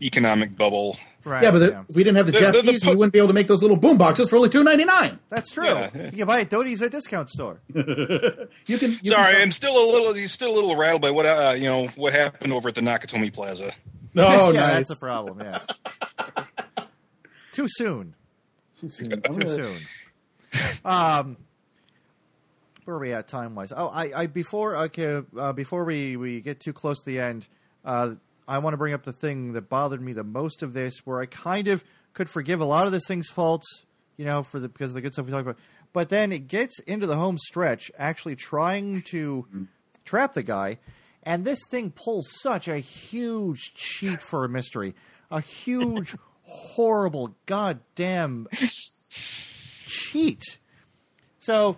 economic bubble Right. Yeah, but the, if we didn't have the, The- the- the Japanese, po- we wouldn't be able to make those little boom boxes for only two ninety nine. That's true. Yeah. You can buy it at Doty's at discount store. You can. You Sorry, can I'm still a little he's still a little rattled by what uh, you know what happened over at the Nakatomi Plaza. Oh, yeah, nice. that's a problem. Yes. Too soon. Too soon. Too soon. Um, where are we at time wise? Oh, I, I before okay, uh, before we we get too close to the end, uh, I want to bring up the thing that bothered me the most of this, where I kind of could forgive a lot of this thing's faults, you know, for the because of the good stuff we talked about, but then it gets into the home stretch, actually trying to trap the guy, and this thing pulls such a huge cheat for a mystery, a huge, horrible, goddamn cheat. So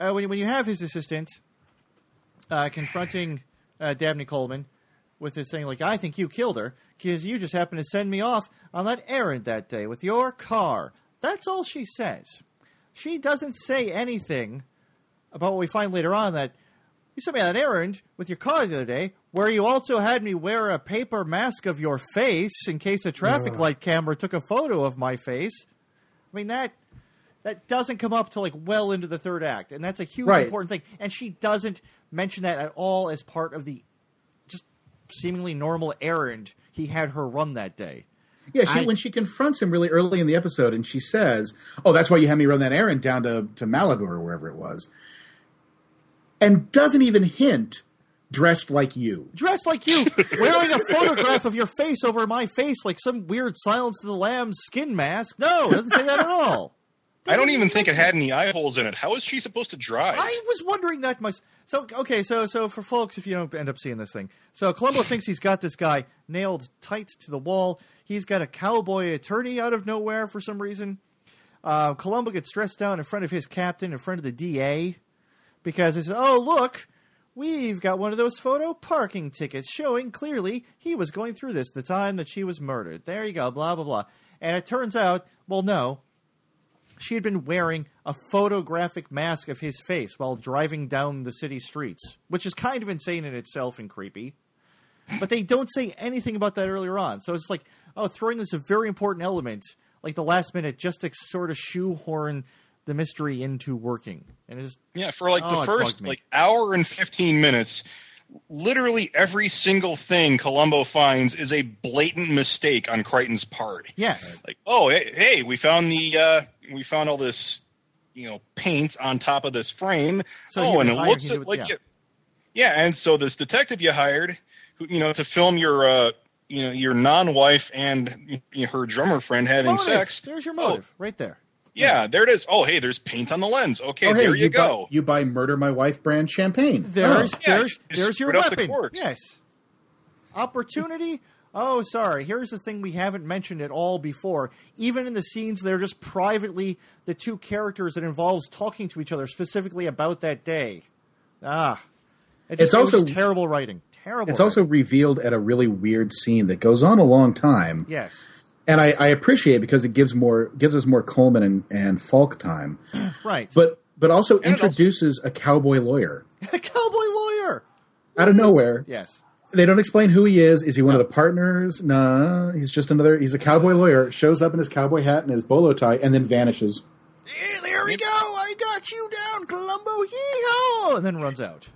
uh, when when you have his assistant uh, confronting uh, Dabney Coleman with this thing like, "I think you killed her because you just happened to send me off on that errand that day with your car," that's all she says. She doesn't say anything about what we find later on that you sent me on an errand with your car the other day where you also had me wear a paper mask of your face in case a traffic light camera took a photo of my face. I mean that that doesn't come up till like well into the third act, and that's a huge Right. important thing. And she doesn't mention that at all as part of the seemingly normal errand he had her run that day. Yeah, she, I- when she confronts him really early in the episode, and she says, "Oh, that's why you had me run that errand down to to Malibu or wherever it was," and doesn't even hint dressed like you. dressed like you, wearing a photograph of your face over my face like some weird Silence of the Lambs skin mask. No, it doesn't say that at all. I don't even think it had any eye holes in it. How is she supposed to drive? I was wondering that myself. So okay, so so for folks, if you don't end up seeing this thing, so Columbo thinks he's got this guy nailed tight to the wall. He's got a cowboy attorney out of nowhere for some reason. Uh, Columbo gets dressed down in front of his captain, in front of the DA, because he says, "Oh look, we've got one of those photo parking tickets showing clearly he was going through this the time that she was murdered." There you go, blah blah blah. And it turns out, well, no, she had been wearing a photographic mask of his face while driving down the city streets, which is kind of insane in itself and creepy. But they don't say anything about that earlier on. So it's like, oh, throwing this a very important element, like the last minute, just to sort of shoehorn the mystery into working. And it's yeah, for like Oh, the first like hour and fifteen minutes, literally every single thing Columbo finds is a blatant mistake on Creighton's part. yes, Like, oh, hey, hey, we found the uh, we found all this, you know, paint on top of this frame. So oh, and it looks you to- like yeah. you, yeah. And so this detective you hired, who you know, to film your uh, you know, your non-wife and you know, her drummer friend having motive. sex. There's your Oh, motive right there. yeah, there it is. Oh, hey, there's paint on the lens. Okay, oh, hey, there you, buy, go. you buy Murder My Wife brand champagne. There's Oh. Yeah, there's you there's your up the weapon. Yes. Opportunity. Oh, sorry. Here's the thing we haven't mentioned at all before. Even in the scenes, they're just privately the two characters that involves talking to each other specifically about that day. Ah, it It's just, it was also- just terrible writing. Terrible. It's also revealed at a really weird scene that goes on a long time, yes, and I, I appreciate it because it gives more gives us more Coleman and, and Falk time, right. but but also And also- introduces a cowboy lawyer a cowboy lawyer out of nowhere. Yes. They don't explain who he is. Is he one of the partners? Nah, he's just another. He's a cowboy lawyer. Shows up in his cowboy hat and his bolo tie, and then vanishes. Yeah, there we go. I got you down, Columbo. Yee-haw! And then runs out.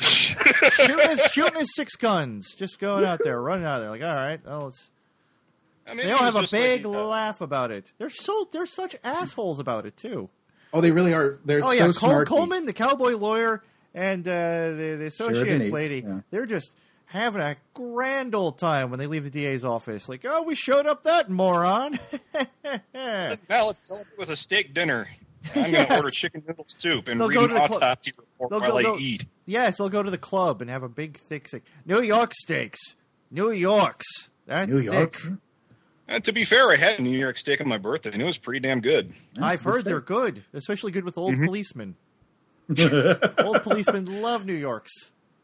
shooting, his, shooting his six guns. Just going out there, running out there. Like, all right, well, it's, I mean, they it all have a big like, uh, laugh about it. They're so they're such assholes about it too. Oh, they really are. They're Oh so yeah, Col- snarky. Coleman, the cowboy lawyer, and uh, the, the associate Denise, lady. yeah. They're just having a grand old time when they leave the DA's office. Like, oh, we showed up that moron. Now let's celebrate with a steak dinner. I'm going to order chicken noodle soup and They'll read go an to the cl- autopsy report they'll while go- I they'll- eat. Yes, they'll go to the club and have a big thick steak. New York steaks. New Yorks. That New York. thick. And to be fair, I had a New York steak on my birthday, and it was pretty damn good. I've good heard they're good, especially good with old Mm-hmm. policemen. Old policemen love New Yorks.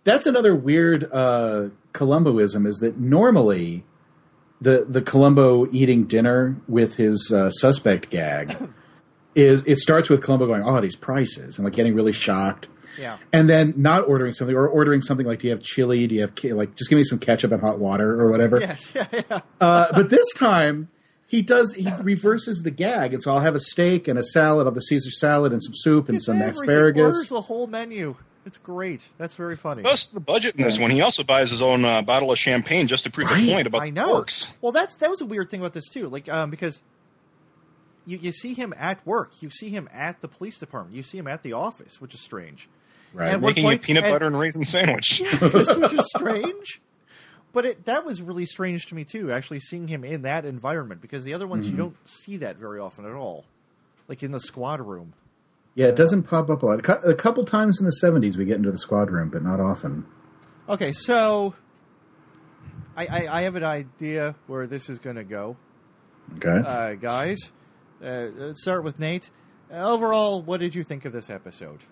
That's another weird uh, Columboism is that normally the the Columbo eating dinner with his uh, suspect gag is it starts with Columbo going, "Oh, these prices," and like getting really shocked, Yeah. and then not ordering something or ordering something like, "Do you have chili? Do you have ke- like just give me some ketchup and hot water or whatever?" Yes. Yeah. Yeah. Uh, but this time he does he reverses the gag, and so I'll have a steak and a salad of the Caesar salad and some soup and It's some everything. asparagus. Orders the whole menu. It's great. That's very funny. Most of the budget in this one, he also buys his own uh, bottle of champagne just to prove Right. the point about I the know. corks. Well, that's that was a weird thing about this too. Like, um, because you you see him at work, you see him at the police department, you see him at the office, which is strange. right. And Making point- a peanut and- butter and raisin sandwich. this which is strange. But it, that was really strange to me too. Actually, seeing him in that environment because the other ones Mm-hmm. you don't see that very often at all, like in the squad room. Yeah, it doesn't pop up a lot. A couple times in the '70s we get into the squad room, but not often. Okay, so I, I, I have an idea where this is going to go, Okay. uh, guys. Uh, let's start with Nate. Overall, what did you think of this episode?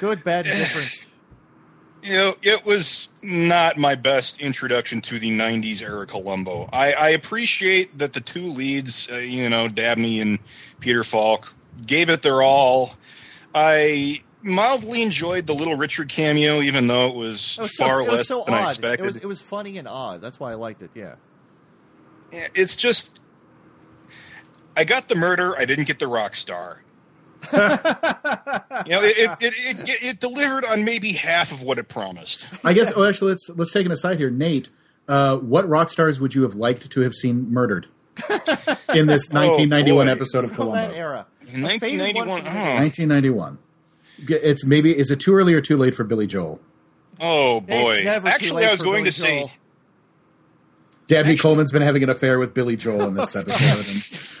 Good, bad, different. You know, it was not my best introduction to the '90s era Columbo. I, I appreciate that the two leads, uh, you know, Dabney and Peter Falk, gave it their all. I mildly enjoyed the Little Richard cameo, even though it was, It was so, far it was less so than I odd. It expected. was it was funny and odd. That's why I liked it. Yeah. Yeah, it's just I got the murder, I didn't get the rock star. you know, it it, it, it it delivered on maybe half of what it promised. I guess. Oh, actually, let's let's take an aside here, Nate. Uh, what rock stars would you have liked to have seen murdered in this 1991 boy. episode of From that Columbo? era. A faded one 1991. Oh, 1991. It's maybe is it too early or too late for Billy Joel? Oh boy! It's never too Actually, late I was going Billy to say. Debbie Dabney Coleman's been having an affair with Billy Joel in this episode.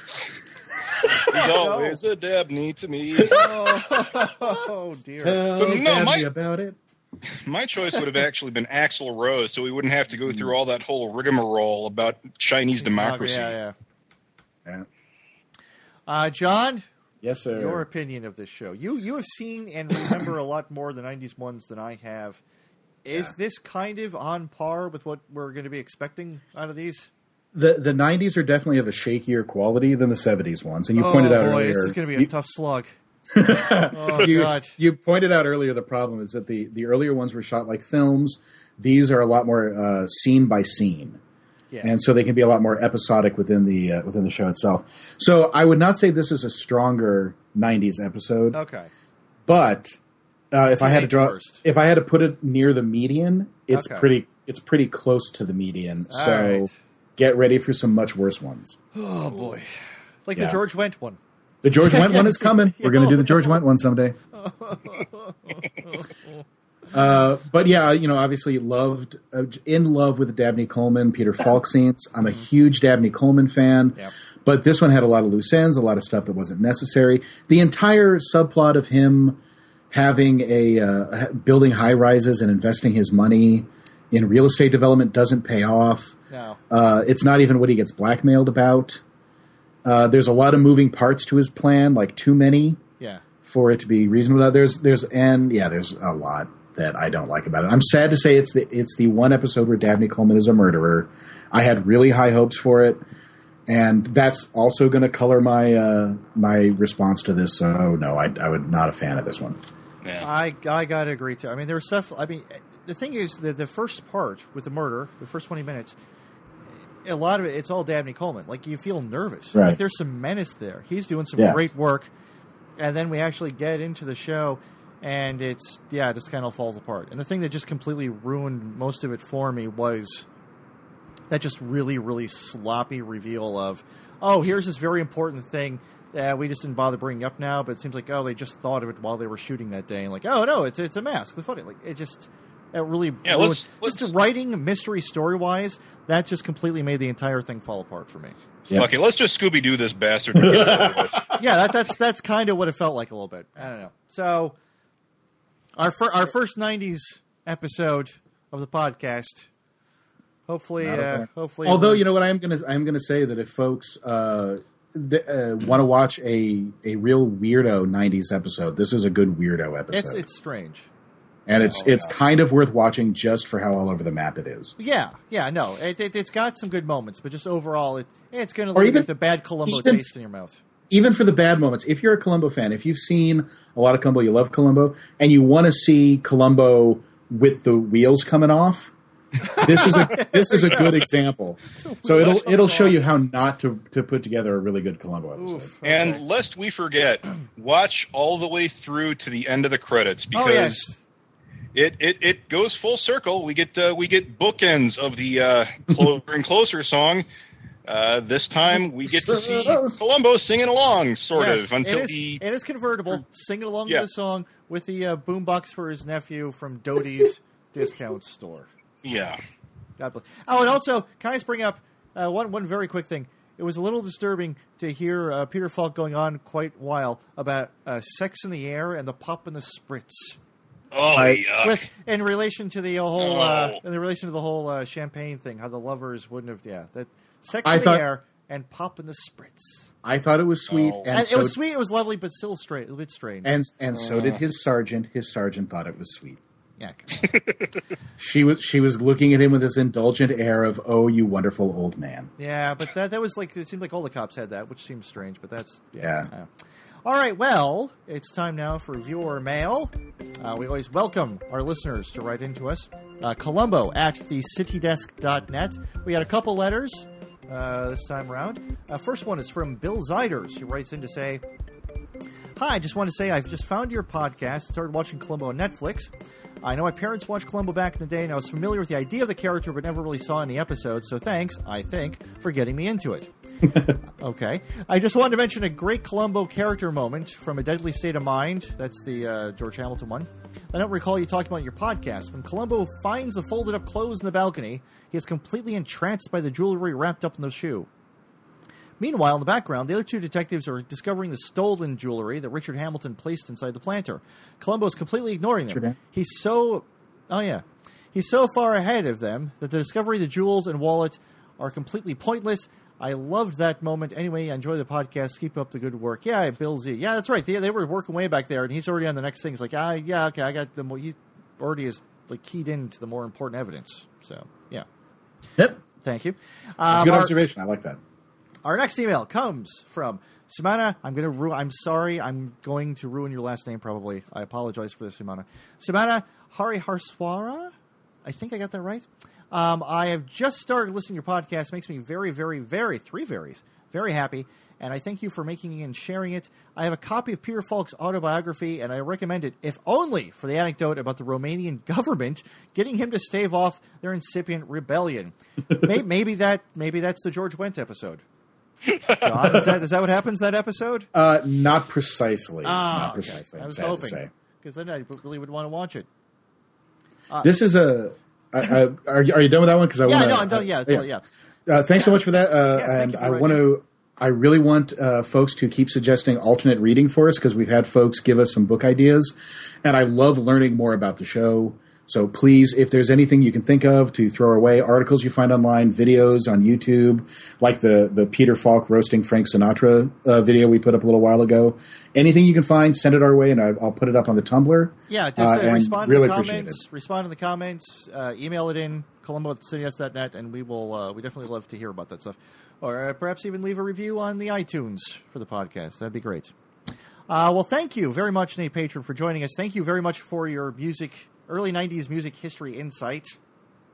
and- He's always a Dabney to me. Oh dear. Tell But no, Dabney my- about it. My choice would have actually been Axl Rose, so we wouldn't have to go through all that whole rigmarole about Chinese democracy. Yeah, yeah. Yeah. Uh, John, Yes, sir. your opinion of this show. You you have seen and remember a lot more of the '90s ones than I have. Is Yeah. this kind of on par with what we're going to be expecting out of these? The the '90s are definitely of a shakier quality than the '70s ones, and you pointed oh, out boy, earlier. this is going to be a you, tough slug. oh you, God. you pointed out earlier the problem is that the the earlier ones were shot like films. These are a lot more uh, scene by scene. Yeah. and so they can be a lot more episodic within the uh, within the show itself. So I would not say this is a stronger '90s episode, okay. but uh, if I had to draw, worst. if I had to put it near the median, it's Okay. pretty it's pretty close to the median. All so right. Get ready for some much worse ones. Oh boy. Like Yeah. the George Wendt one. The George Wendt one is coming. We're going to do the George Wendt one someday. Uh, but yeah, you know, obviously loved, uh, in love with Dabney Coleman, Peter Falk scenes. I'm a huge Dabney Coleman fan. Yep. But this one had a lot of loose ends, a lot of stuff that wasn't necessary. The entire subplot of him having a uh, building high rises and investing his money in real estate development doesn't pay off. No. Uh, it's not even what he gets blackmailed about. Uh, there's a lot of moving parts to his plan, like too many Yeah. for it to be reasonable. Now, There's there's and yeah, there's a lot that I don't like about it. I'm sad to say it's the it's the one episode where Dabney Coleman is a murderer. I had really high hopes for it, and that's also going to color my uh, my response to this. So oh, no, I I would not a fan of this one. Yeah. I I gotta agree too. I mean, there was stuff. I mean, the thing is, the the first part with the murder, the first twenty minutes, a lot of it, it's all Dabney Coleman. Like you feel nervous. Right. Like there's some menace there. He's doing some Yeah. great work, and then we actually get into the show, and it's yeah, it just kind of falls apart. And the thing that just completely ruined most of it for me was that just really really sloppy reveal of oh here's this very important thing that we just didn't bother bringing up now but it seems like oh they just thought of it while they were shooting that day and like oh no it's it's a mask it's funny like it just that really Yeah, ruined- let's- just let's- the writing mystery story wise that just completely made the entire thing fall apart for me Yeah. Fuck it, let's just Scooby Doo this bastard. and get it over with. yeah that, that's that's kind of what it felt like a little bit I don't know so our fir- our first '90s episode of the podcast hopefully Not uh, hopefully Although you know what I'm gonna I'm gonna say that if folks uh, th- uh, want to watch a a real weirdo '90s episode, this is a good weirdo episode. it's it's strange and it's Oh, it's yeah. kind of worth watching just for how all over the map it is. Yeah, yeah, no, it, it, it's got some good moments, but just overall, it it's going to Or leave even- with a bad Columbo even- taste in your mouth. Even for the bad moments, if you're a Columbo fan, if you've seen a lot of Columbo, you love Columbo, and you want to see Columbo with the wheels coming off, this is a this is a good example. So it'll it'll show you how not to to put together a really good Columbo episode. Oof, And lest we forget, watch all the way through to the end of the credits because oh yes, it, it, it goes full circle. We get uh, we get bookends of the uh, closer and closer song. Uh, this time we get to see Columbo singing along, sort yes. of, until is, he. it is convertible, singing along Yeah. with the song with the uh, boombox for his nephew from Doty's discount store. Yeah, God bless. Oh, and also, can I just bring up uh, one one very quick thing? It was a little disturbing to hear uh, Peter Falk going on quite a while about uh, sex in the air and the pop and the spritz. Oh, I- yuck. with in relation to the whole uh, Oh. in relation to the whole uh, champagne thing, how the lovers wouldn't have yeah that sex I in thought- the air and pop in the spritz. I thought it was sweet, Oh. and, And so, it was sweet, it was lovely, but still straight, a bit strange. and and so Uh. did his sergeant. His sergeant thought it was sweet. yeah. She was she was looking at him with this indulgent air of "Oh, you wonderful old man." yeah, but that that was like it seemed like all the cops had that, which seems strange, but that's Yeah. Uh, all right, well, it's time now for viewer mail. Uh, we always welcome our listeners to write into us. Uh, Columbo at thecitydesk.net. We had a couple letters uh, this time around. Uh, first one is from Bill Ziders, who writes in to say, Hi, I just want to say I've just found your podcast, started watching Columbo on Netflix. I know my parents watched Columbo back in the day, and I was familiar with the idea of the character, but never really saw any episodes. So thanks, I think, for getting me into it. okay. I just wanted to mention a great Columbo character moment from A Deadly State of Mind. That's the uh, George Hamilton one. I don't recall you talking about in your podcast. When Columbo finds the folded up clothes in the balcony, he is completely entranced by the jewelry wrapped up in the shoe. Meanwhile, in the background, the other two detectives are discovering the stolen jewelry that Richard Hamilton placed inside the planter. Columbo is completely ignoring them. He's so, oh yeah, he's so far ahead of them that the discovery of the jewels and wallet are completely pointless. I loved that moment. Anyway, enjoy the podcast. Keep up the good work. Yeah, Bill Z. Yeah, that's right. They, they were working way back there, and he's already on the next thing. He's like, ah, yeah, okay, I got the more. He already is like keyed into the more important evidence. So yeah, Yep. thank you. That's Um, a good our- observation. I like that. our next email comes from Simana. I'm going to ru- I'm sorry. I'm going to ruin your last name probably. I apologize for this, Simana. Simana Hariharswara. I think I got that right. Um, I have just started listening to your podcast. Makes me very, very, very three varies very happy. And I thank you for making and sharing it. I have a copy of Peter Falk's autobiography, and I recommend it, if only for the anecdote about the Romanian government getting him to stave off their incipient rebellion. maybe, maybe that maybe that's the George Wendt episode. John, is that, is that what happens that episode? Uh, not precisely. Ah, not precisely. I I'm was hoping because then I really would want to watch it. This is a. I, I, are, you, are you done with that one? Because I Yeah, want no, I'm done. Yeah, it's all, yeah. Uh, thanks so much for that. Uh, Yes, thank and I want to. I really want uh, folks to keep suggesting alternate reading for us because we've had folks give us some book ideas, and I love learning more about the show. So please, if there's anything you can think of to throw away, articles you find online, videos on YouTube, like the the Peter Falk roasting Frank Sinatra uh, video we put up a little while ago, anything you can find, send it our way, and I, I'll put it up on the Tumblr. Yeah, just Uh, uh, respond really in the comments. Respond in the comments. Uh, email it in columbo at cityus.net, and we will. Uh, we definitely love to hear about that stuff, or uh, perhaps even leave a review on the iTunes for the podcast. That'd be great. Uh, well, thank you very much, Nate Patrin, for joining us. Thank you very much for your music, early '90s music history insight.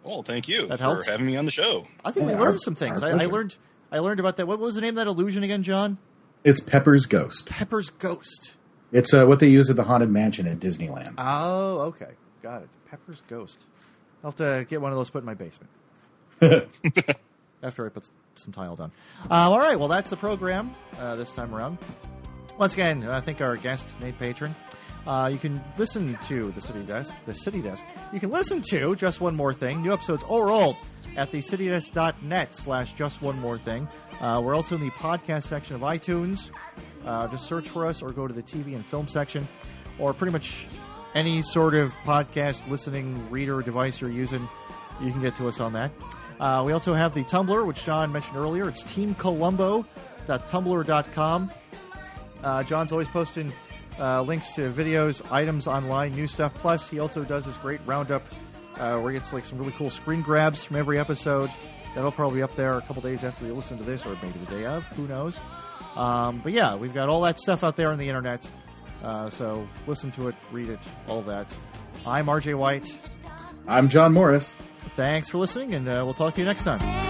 Well, thank you That for helps. having me on the show. I think Yeah, we learned our- some things. I, I learned. I learned about that. What was the name of that illusion again, John? It's Pepper's Ghost. Pepper's ghost. It's uh, what they use at the Haunted Mansion at Disneyland. Oh, okay, got it. Pepper's ghost. I'll have to get one of those put in my basement. After I put some tile down. Um, all right, well, that's the program uh, this time around. Once again, I think our guest, Nate Patrin. Uh, you can listen to the City Desk. The City Desk. You can listen to Just One More Thing, new episodes or old, at thecitydesk.net slash Just One More Thing. Uh, we're also in the podcast section of iTunes. Uh, just search for us or go to the TV and film section, or pretty much any sort of podcast listening reader device you're using. You can get to us on that. Uh, we also have the Tumblr, which John mentioned earlier. It's teamcolumbo.tumblr.com. Uh, John's always posting uh, links to videos, items online, new stuff. Plus, he also does this great roundup uh, where he gets like some really cool screen grabs from every episode. That'll probably be up there a couple days after you listen to this, or maybe the day of. Who knows? Um, but yeah, we've got all that stuff out there on the internet. Uh, so listen to it, read it, all that. I'm RJ White. I'm John Morris. Thanks for listening, and uh, we'll talk to you next time.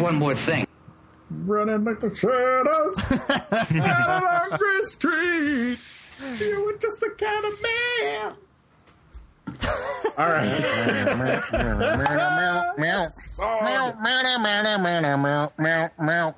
Just one more thing. Running like the shadows down on Green Street. You were just the kind of man. All right. meow, meow, meow, meow, meow, meow, meow, meow, meow, meow, meow.